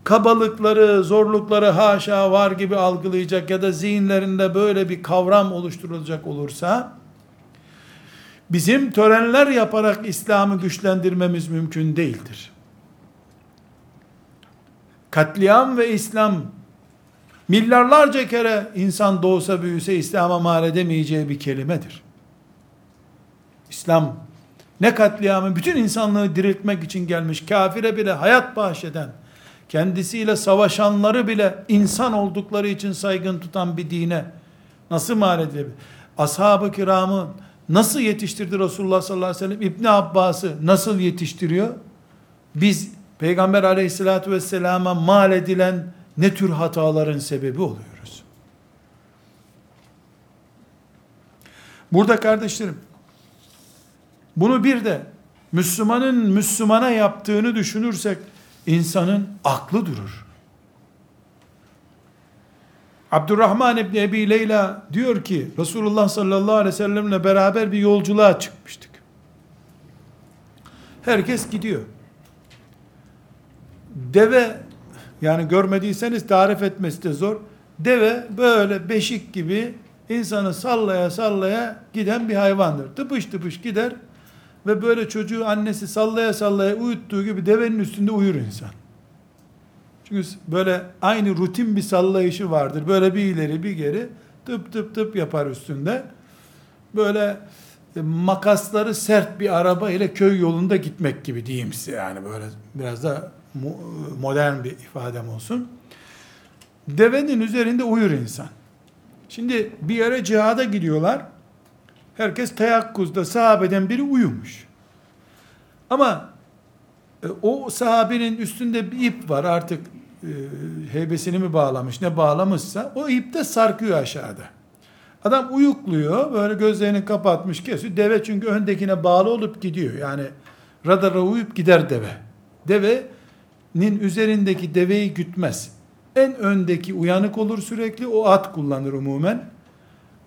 kabalıkları, zorlukları haşa var gibi algılayacak ya da zihinlerinde böyle bir kavram oluşturulacak olursa, bizim törenler yaparak İslam'ı güçlendirmemiz mümkün değildir. Katliam ve İslam, milyarlarca kere insan doğsa büyüse İslam'a mal edemeyeceği bir kelimedir. İslam, ne katliamı bütün insanlığı diriltmek için gelmiş, kafire bile hayat bahşeden, kendisiyle savaşanları bile insan oldukları için saygın tutan bir dine nasıl mal edilebilir? Ashab-ı kiramı nasıl yetiştirdi Resulullah sallallahu aleyhi ve sellem? İbni Abbas'ı nasıl yetiştiriyor? Biz Peygamber aleyhissalatü vesselama mal edilen ne tür hataların sebebi oluyoruz? Burada kardeşlerim, bunu bir de Müslümanın Müslümana yaptığını düşünürsek insanın aklı durur. Abdurrahman İbni Ebi Leyla diyor ki Resulullah sallallahu aleyhi ve sellemle beraber bir yolculuğa çıkmıştık. Herkes gidiyor. Deve yani görmediyseniz tarif etmesi de zor. Deve böyle beşik gibi insanı sallaya sallaya giden bir hayvandır. Tıpış tıpış gider ve böyle çocuğu annesi sallaya sallaya uyuttuğu gibi devenin üstünde uyur insan. Çünkü böyle aynı rutin bir sallayışı vardır. Böyle bir ileri bir geri tıp tıp tıp yapar üstünde. Böyle e, makasları sert bir araba ile köy yolunda gitmek gibi diyeyim size yani böyle biraz da modern bir ifadem olsun. Devenin üzerinde uyur insan. Şimdi bir yere cihada gidiyorlar. Herkes teyakkuzda sahabeden biri uyumuş. Ama e, o sahabenin üstünde bir ip var artık e, heybesini mi bağlamış ne bağlamışsa o ip de sarkıyor aşağıda. Adam uyukluyor böyle gözlerini kapatmış kesiyor. Deve çünkü öndekine bağlı olup gidiyor. Yani radara uyup gider deve. Devenin üzerindeki deveyi gütmez. En öndeki uyanık olur sürekli o at kullanır umumen.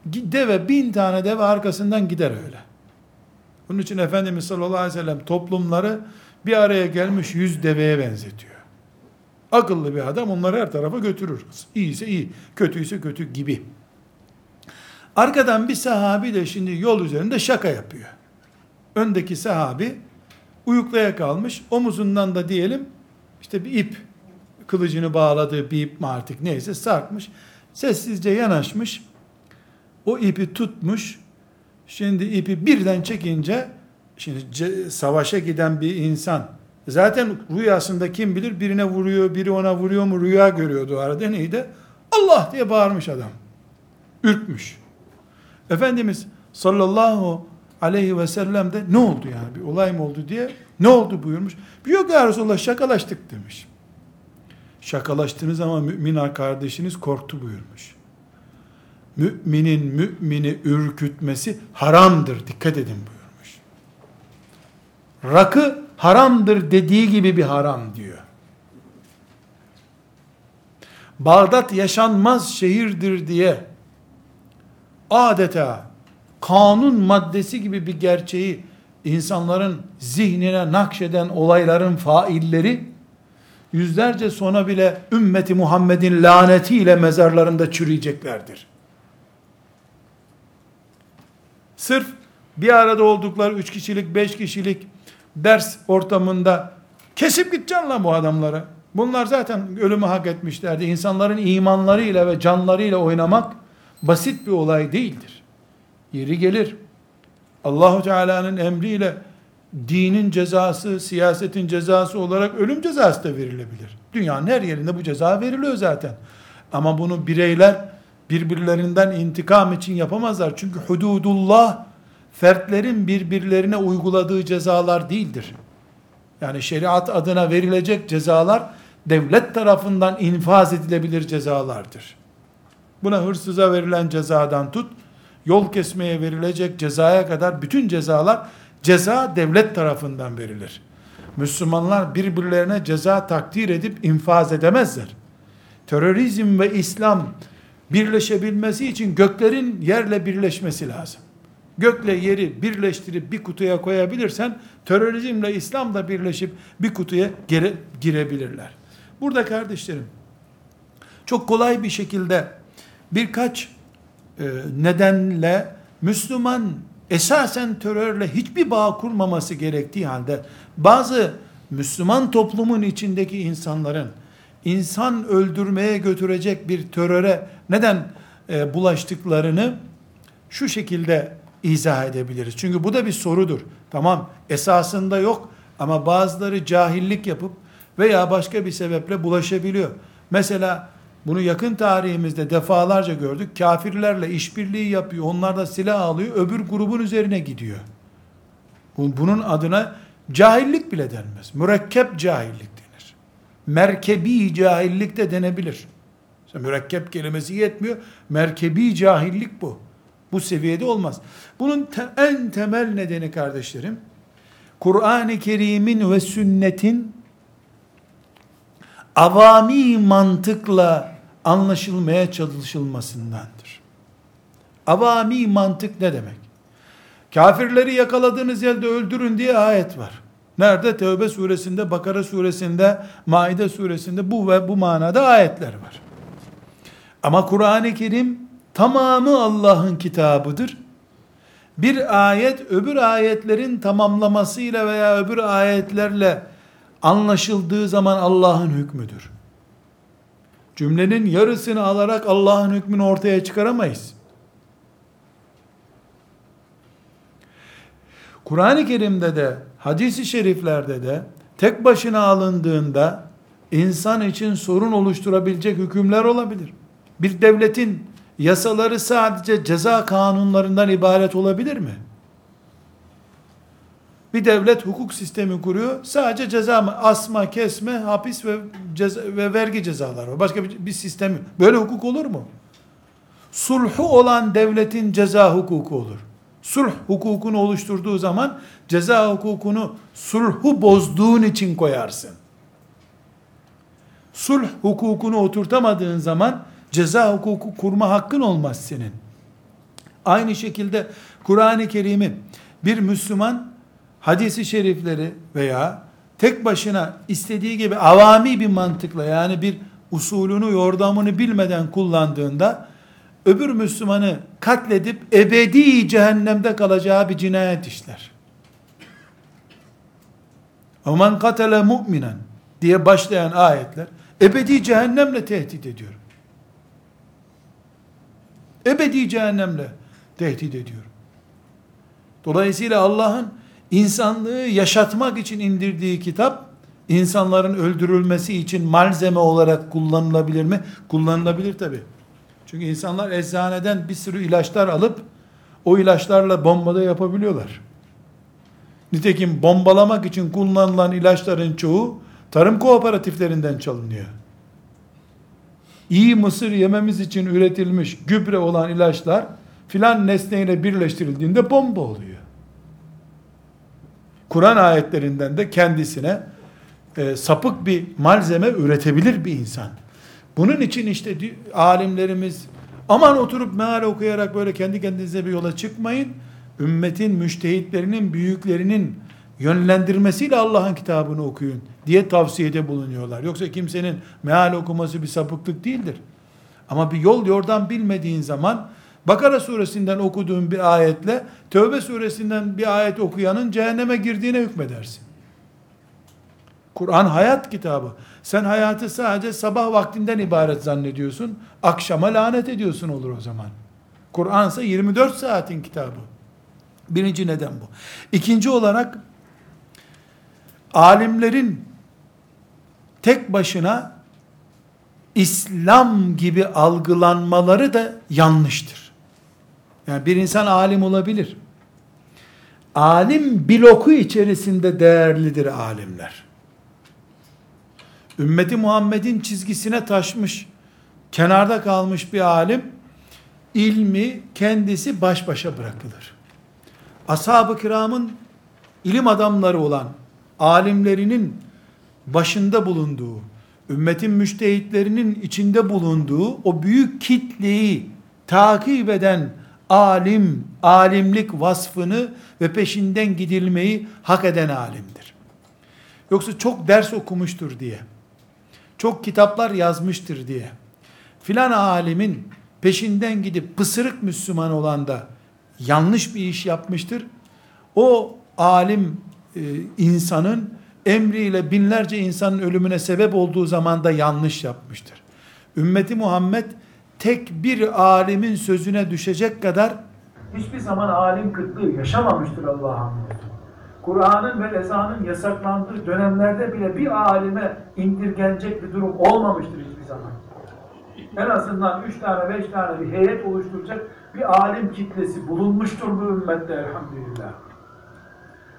Deve bin tane deve arkasından gider öyle. Bunun için Efendimiz sallallahu aleyhi ve sellem toplumları bir araya gelmiş yüz deveye benzetiyor. Akıllı bir adam onları her tarafa götürür. İyiyse iyi, kötüyse kötü gibi. Arkadan bir sahabi de şimdi yol üzerinde şaka yapıyor. Öndeki sahabi uyuklaya kalmış. Omuzundan da diyelim işte bir ip kılıcını bağladığı bir ip mi artık neyse sarkmış. Sessizce yanaşmış. O ipi tutmuş. Şimdi ipi birden çekince şimdi savaşa giden bir insan zaten rüyasında kim bilir birine vuruyor, biri ona vuruyor mu rüya görüyordu arada neydi? Allah diye bağırmış adam. Ürkmüş. Efendimiz sallallahu aleyhi ve sellem de ne oldu yani bir olay mı oldu diye ne oldu buyurmuş. Yok ya Resulallah şakalaştık demiş. Şakalaştığınız zaman mümin kardeşiniz korktu buyurmuş. Müminin mümini ürkütmesi haramdır. Dikkat edin buyurmuş. Rakı haramdır dediği gibi bir haram diyor. Bağdat yaşanmaz şehirdir diye adeta kanun maddesi gibi bir gerçeği insanların zihnine nakşeden olayların failleri yüzlerce sonra bile ümmeti Muhammed'in lanetiyle mezarlarında çürüyeceklerdir. Sırf bir arada oldukları üç kişilik, beş kişilik ders ortamında kesip gideceksin lan bu adamları. Bunlar zaten ölümü hak etmişlerdi. İnsanların imanlarıyla ve canlarıyla oynamak basit bir olay değildir. Yeri gelir. Allahu Teala'nın emriyle dinin cezası, siyasetin cezası olarak ölüm cezası da verilebilir. Dünyanın her yerinde bu ceza veriliyor zaten. Ama bunu bireyler birbirlerinden intikam için yapamazlar. Çünkü hududullah fertlerin birbirlerine uyguladığı cezalar değildir. Yani şeriat adına verilecek cezalar devlet tarafından infaz edilebilir cezalardır. Buna hırsıza verilen cezadan tut, yol kesmeye verilecek cezaya kadar bütün cezalar ceza devlet tarafından verilir. Müslümanlar birbirlerine ceza takdir edip infaz edemezler. Terörizm ve İslam birleşebilmesi için göklerin yerle birleşmesi lazım. Gökle yeri birleştirip bir kutuya koyabilirsen terörizmle İslam da birleşip bir kutuya gire, girebilirler. Burada kardeşlerim çok kolay bir şekilde birkaç e, nedenle Müslüman esasen terörle hiçbir bağ kurmaması gerektiği halde bazı Müslüman toplumun içindeki insanların insan öldürmeye götürecek bir teröre neden e, bulaştıklarını şu şekilde izah edebiliriz. Çünkü bu da bir sorudur. Tamam esasında yok ama bazıları cahillik yapıp veya başka bir sebeple bulaşabiliyor. Mesela bunu yakın tarihimizde defalarca gördük. Kafirlerle işbirliği yapıyor. Onlar da silah alıyor. Öbür grubun üzerine gidiyor. Bunun adına cahillik bile denmez. Mürekkep cahillik. Merkebi cahillik de denebilir. Mürekkep kelimesi yetmiyor. Merkebi cahillik bu. Bu seviyede olmaz. Bunun te en temel nedeni kardeşlerim, Kur'an-ı Kerim'in ve sünnetin avami mantıkla anlaşılmaya çalışılmasındandır. Avami mantık ne demek? Kafirleri yakaladığınız yerde öldürün diye ayet var. Nerede? Tevbe suresinde, Bakara suresinde, Maide suresinde bu ve bu manada ayetler var. Ama Kur'an-ı Kerim tamamı Allah'ın kitabıdır. Bir ayet öbür ayetlerin tamamlamasıyla veya öbür ayetlerle anlaşıldığı zaman Allah'ın hükmüdür. Cümlenin yarısını alarak Allah'ın hükmünü ortaya çıkaramayız. Kur'an-ı Kerim'de de, hadisi şeriflerde de tek başına alındığında insan için sorun oluşturabilecek hükümler olabilir. Bir devletin yasaları sadece ceza kanunlarından ibaret olabilir mi? Bir devlet hukuk sistemi kuruyor. Sadece ceza mı? Asma, kesme, hapis ve ceza, ve vergi cezaları var. Başka bir, bir sistem yok. Böyle hukuk olur mu? Sulhu olan devletin ceza hukuku olur. Sulh hukukunu oluşturduğu zaman ceza hukukunu sulhu bozduğun için koyarsın. Sulh hukukunu oturtamadığın zaman ceza hukuku kurma hakkın olmaz senin. Aynı şekilde Kur'an-ı Kerim'i bir Müslüman hadisi şerifleri veya tek başına istediği gibi avami bir mantıkla yani bir usulünü yordamını bilmeden kullandığında öbür Müslümanı katledip ebedi cehennemde kalacağı bir cinayet işler. Aman katele mu'minen diye başlayan ayetler ebedi cehennemle tehdit ediyor. Ebedi cehennemle tehdit ediyor. Dolayısıyla Allah'ın insanlığı yaşatmak için indirdiği kitap, insanların öldürülmesi için malzeme olarak kullanılabilir mi? Kullanılabilir tabi. Çünkü insanlar eczaneden bir sürü ilaçlar alıp, o ilaçlarla bombada yapabiliyorlar. Nitekim bombalamak için kullanılan ilaçların çoğu, tarım kooperatiflerinden çalınıyor. İyi mısır yememiz için üretilmiş gübre olan ilaçlar, filan nesneyle birleştirildiğinde bomba oluyor. Kur'an ayetlerinden de kendisine e, sapık bir malzeme üretebilir bir insan. Bunun için işte alimlerimiz aman oturup meal okuyarak böyle kendi kendinize bir yola çıkmayın. Ümmetin müştehitlerinin, büyüklerinin yönlendirmesiyle Allah'ın kitabını okuyun diye tavsiyede bulunuyorlar. Yoksa kimsenin meal okuması bir sapıklık değildir. Ama bir yol yordan bilmediğin zaman Bakara suresinden okuduğun bir ayetle Tövbe suresinden bir ayet okuyanın cehenneme girdiğine hükmedersin. Kur'an hayat kitabı. Sen hayatı sadece sabah vaktinden ibaret zannediyorsun. Akşama lanet ediyorsun olur o zaman. Kur'an ise 24 saatin kitabı. Birinci neden bu. İkinci olarak alimlerin tek başına İslam gibi algılanmaları da yanlıştır. Yani bir insan alim olabilir. Alim bloku içerisinde değerlidir alimler. Ümmeti Muhammed'in çizgisine taşmış, kenarda kalmış bir alim, ilmi kendisi baş başa bırakılır. Ashab-ı kiramın ilim adamları olan alimlerinin başında bulunduğu, ümmetin müştehitlerinin içinde bulunduğu o büyük kitleyi takip eden alim, alimlik vasfını ve peşinden gidilmeyi hak eden alimdir. Yoksa çok ders okumuştur diye, çok kitaplar yazmıştır diye, filan alimin peşinden gidip pısırık Müslüman olan da yanlış bir iş yapmıştır. O alim e, insanın emriyle binlerce insanın ölümüne sebep olduğu zaman da yanlış yapmıştır. Ümmeti Muhammed tek bir alimin sözüne düşecek kadar hiçbir zaman alim kıtlığı yaşamamıştır Allah'ın Kur'an'ın ve ezanın yasaklandığı dönemlerde bile bir alime indirgenecek bir durum olmamıştır hiçbir zaman. En azından üç tane, beş tane bir heyet oluşturacak bir alim kitlesi bulunmuştur bu ümmette elhamdülillah.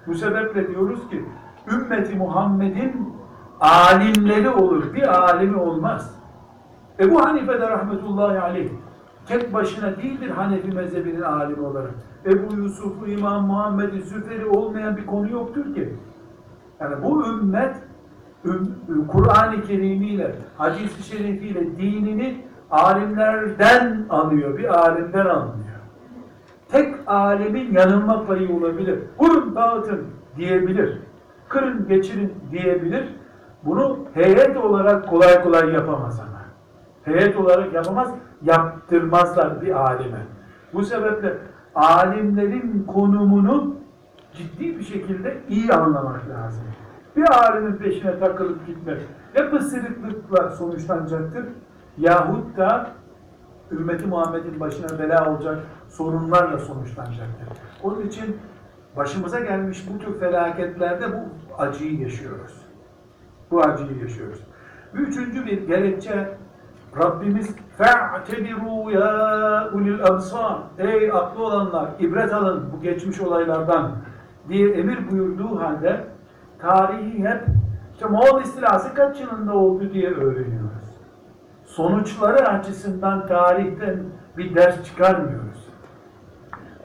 Bu sebeple diyoruz ki ümmeti Muhammed'in alimleri olur. Bir alimi olmaz. Ebu Hanife de rahmetullahi aleyh tek başına değildir Hanefi mezhebinin alimi olarak. Ebu Yusuf'u, İmam Muhammed'i, Züfer'i olmayan bir konu yoktur ki. Yani bu ümmet üm- Kur'an-ı Kerim ile, hadis-i şerifiyle dinini alimlerden alıyor, bir alimden alınıyor. Tek alimin yanılma payı olabilir. Vurun dağıtın diyebilir. Kırın geçirin diyebilir. Bunu heyet olarak kolay kolay yapamaz ama. Heyet olarak yapamaz, yaptırmazlar bir alime. Bu sebeple alimlerin konumunu ciddi bir şekilde iyi anlamak lazım. Bir alimin peşine takılıp gitmek ya pısırıklıkla sonuçlanacaktır yahut da ümmeti Muhammed'in başına bela olacak sorunlarla sonuçlanacaktır. Onun için başımıza gelmiş bu tür felaketlerde bu acıyı yaşıyoruz. Bu acıyı yaşıyoruz. Üçüncü bir gerekçe Rabbimiz fe'tebiru ya ulil absar ey aklı olanlar ibret alın bu geçmiş olaylardan diye emir buyurduğu halde tarihi hep işte Moğol istilası kaç yılında oldu diye öğreniyoruz. Sonuçları açısından tarihten bir ders çıkarmıyoruz.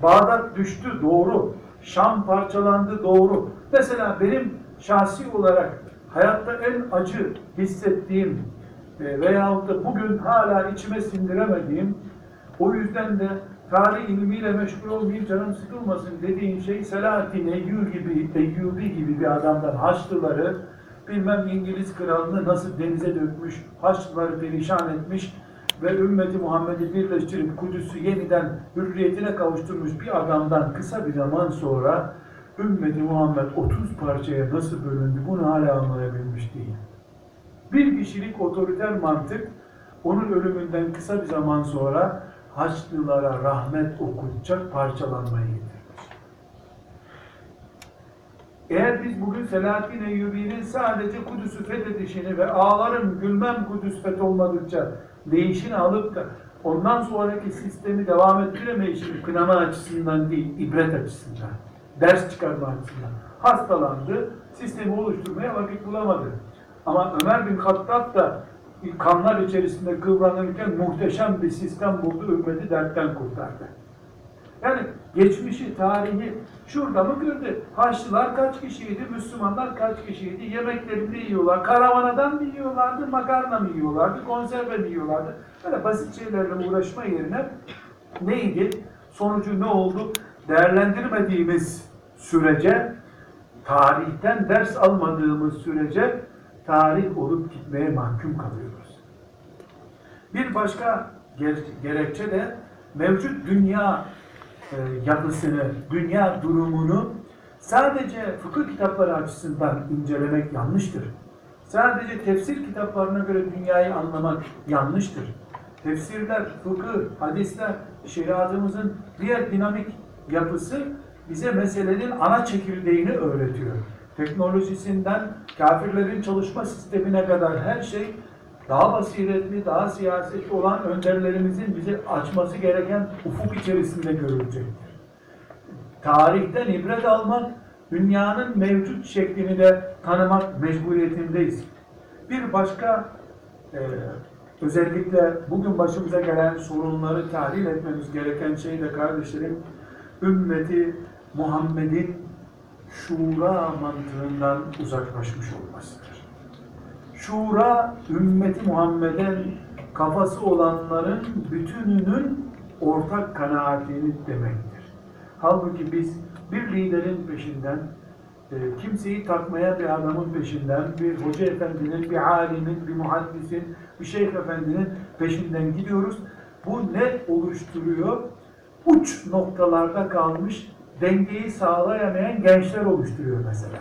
Bağdat düştü doğru. Şam parçalandı doğru. Mesela benim şahsi olarak hayatta en acı hissettiğim e, veyahut da bugün hala içime sindiremediğim o yüzden de tarih ilmiyle meşgul olmayayım canım sıkılmasın dediğim şey Selahattin Eyyubi gibi, Eyyubi gibi bir adamdan Haçlıları bilmem İngiliz kralını nasıl denize dökmüş, Haçlıları perişan etmiş ve ümmeti Muhammed'i birleştirip Kudüs'ü yeniden hürriyetine kavuşturmuş bir adamdan kısa bir zaman sonra ümmeti Muhammed 30 parçaya nasıl bölündü bunu hala anlayabilmiş değil. Bir kişilik otoriter mantık onun ölümünden kısa bir zaman sonra Haçlılara rahmet okutacak parçalanmayı getirmiş. Eğer biz bugün Selahattin Eyyubi'nin sadece Kudüs'ü fethedişini ve ağlarım gülmem Kudüs fetholmadıkça değişini alıp da ondan sonraki sistemi devam ettiremeyişini kınama açısından değil, ibret açısından, ders çıkarma açısından hastalandı, sistemi oluşturmaya vakit bulamadı. Ama Ömer bin Hattab da kanlar içerisinde kıvranırken muhteşem bir sistem buldu, ümmeti dertten kurtardı. Yani geçmişi, tarihi şurada mı gördü? Haçlılar kaç kişiydi, Müslümanlar kaç kişiydi, yemeklerini yiyorlar, karavanadan mı yiyorlardı, makarna mı yiyorlardı, konserve mi yiyorlardı? Böyle basit şeylerle uğraşma yerine neydi? Sonucu ne oldu? Değerlendirmediğimiz sürece, tarihten ders almadığımız sürece tarih olup gitmeye mahkum kalıyoruz. Bir başka ger- gerekçe de mevcut dünya e, yapısını, dünya durumunu sadece fıkıh kitapları açısından incelemek yanlıştır. Sadece tefsir kitaplarına göre dünyayı anlamak yanlıştır. Tefsirler, fıkıh, hadisler, şeriatımızın diğer dinamik yapısı bize meselenin ana çekirdeğini öğretiyor. Teknolojisinden kafirlerin çalışma sistemine kadar her şey daha basiretli, daha siyasetli olan önderlerimizin bize açması gereken ufuk içerisinde görülecektir. Tarihten ibret almak, dünyanın mevcut şeklini de tanımak mecburiyetindeyiz. Bir başka e, özellikle bugün başımıza gelen sorunları tahlil etmemiz gereken şey de kardeşlerim, ümmeti Muhammed'in şura mantığından uzaklaşmış olmasıdır. Şura, ümmeti Muhammed'in kafası olanların bütününün ortak kanaatini demektir. Halbuki biz bir liderin peşinden, e, kimseyi takmaya bir adamın peşinden, bir hoca efendinin, bir alimin, bir muhaddisin, bir şeyh efendinin peşinden gidiyoruz. Bu ne oluşturuyor? Uç noktalarda kalmış, dengeyi sağlayamayan gençler oluşturuyor mesela.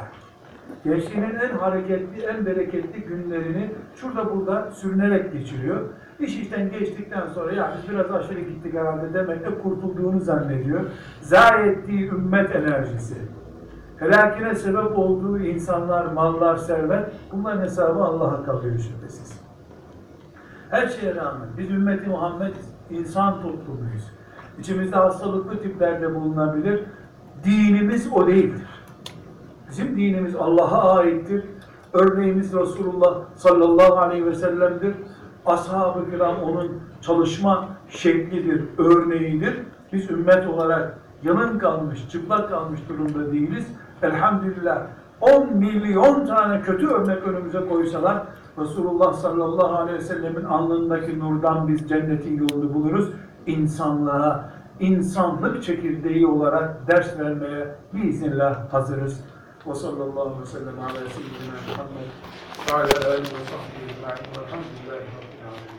Gençliğinin en hareketli, en bereketli günlerini şurada burada sürünerek geçiriyor. İş işten geçtikten sonra ya biz biraz aşırı gittik herhalde demekle kurtulduğunu zannediyor. Zayi ettiği ümmet enerjisi. Helakine sebep olduğu insanlar, mallar, servet bunların hesabı Allah'a kalıyor şüphesiz. Her şeye rağmen biz ümmeti Muhammed insan toplumuyuz. İçimizde hastalıklı tiplerde bulunabilir. Dinimiz o değildir. Bizim dinimiz Allah'a aittir. Örneğimiz Resulullah sallallahu aleyhi ve sellem'dir. Ashab-ı kiram onun çalışma şeklidir, örneğidir. Biz ümmet olarak yanın kalmış, çıplak kalmış durumda değiliz. Elhamdülillah 10 milyon tane kötü örnek önümüze koysalar Resulullah sallallahu aleyhi ve sellemin alnındaki nurdan biz cennetin yolunu buluruz. İnsanlara insanlık çekirdeği olarak ders vermeye biiznillah hazırız. Ve sallallahu aleyhi ve sellem ala seyyidina Muhammed ve ala alihi ve sahbihi ecma'in. Velhamdülillah.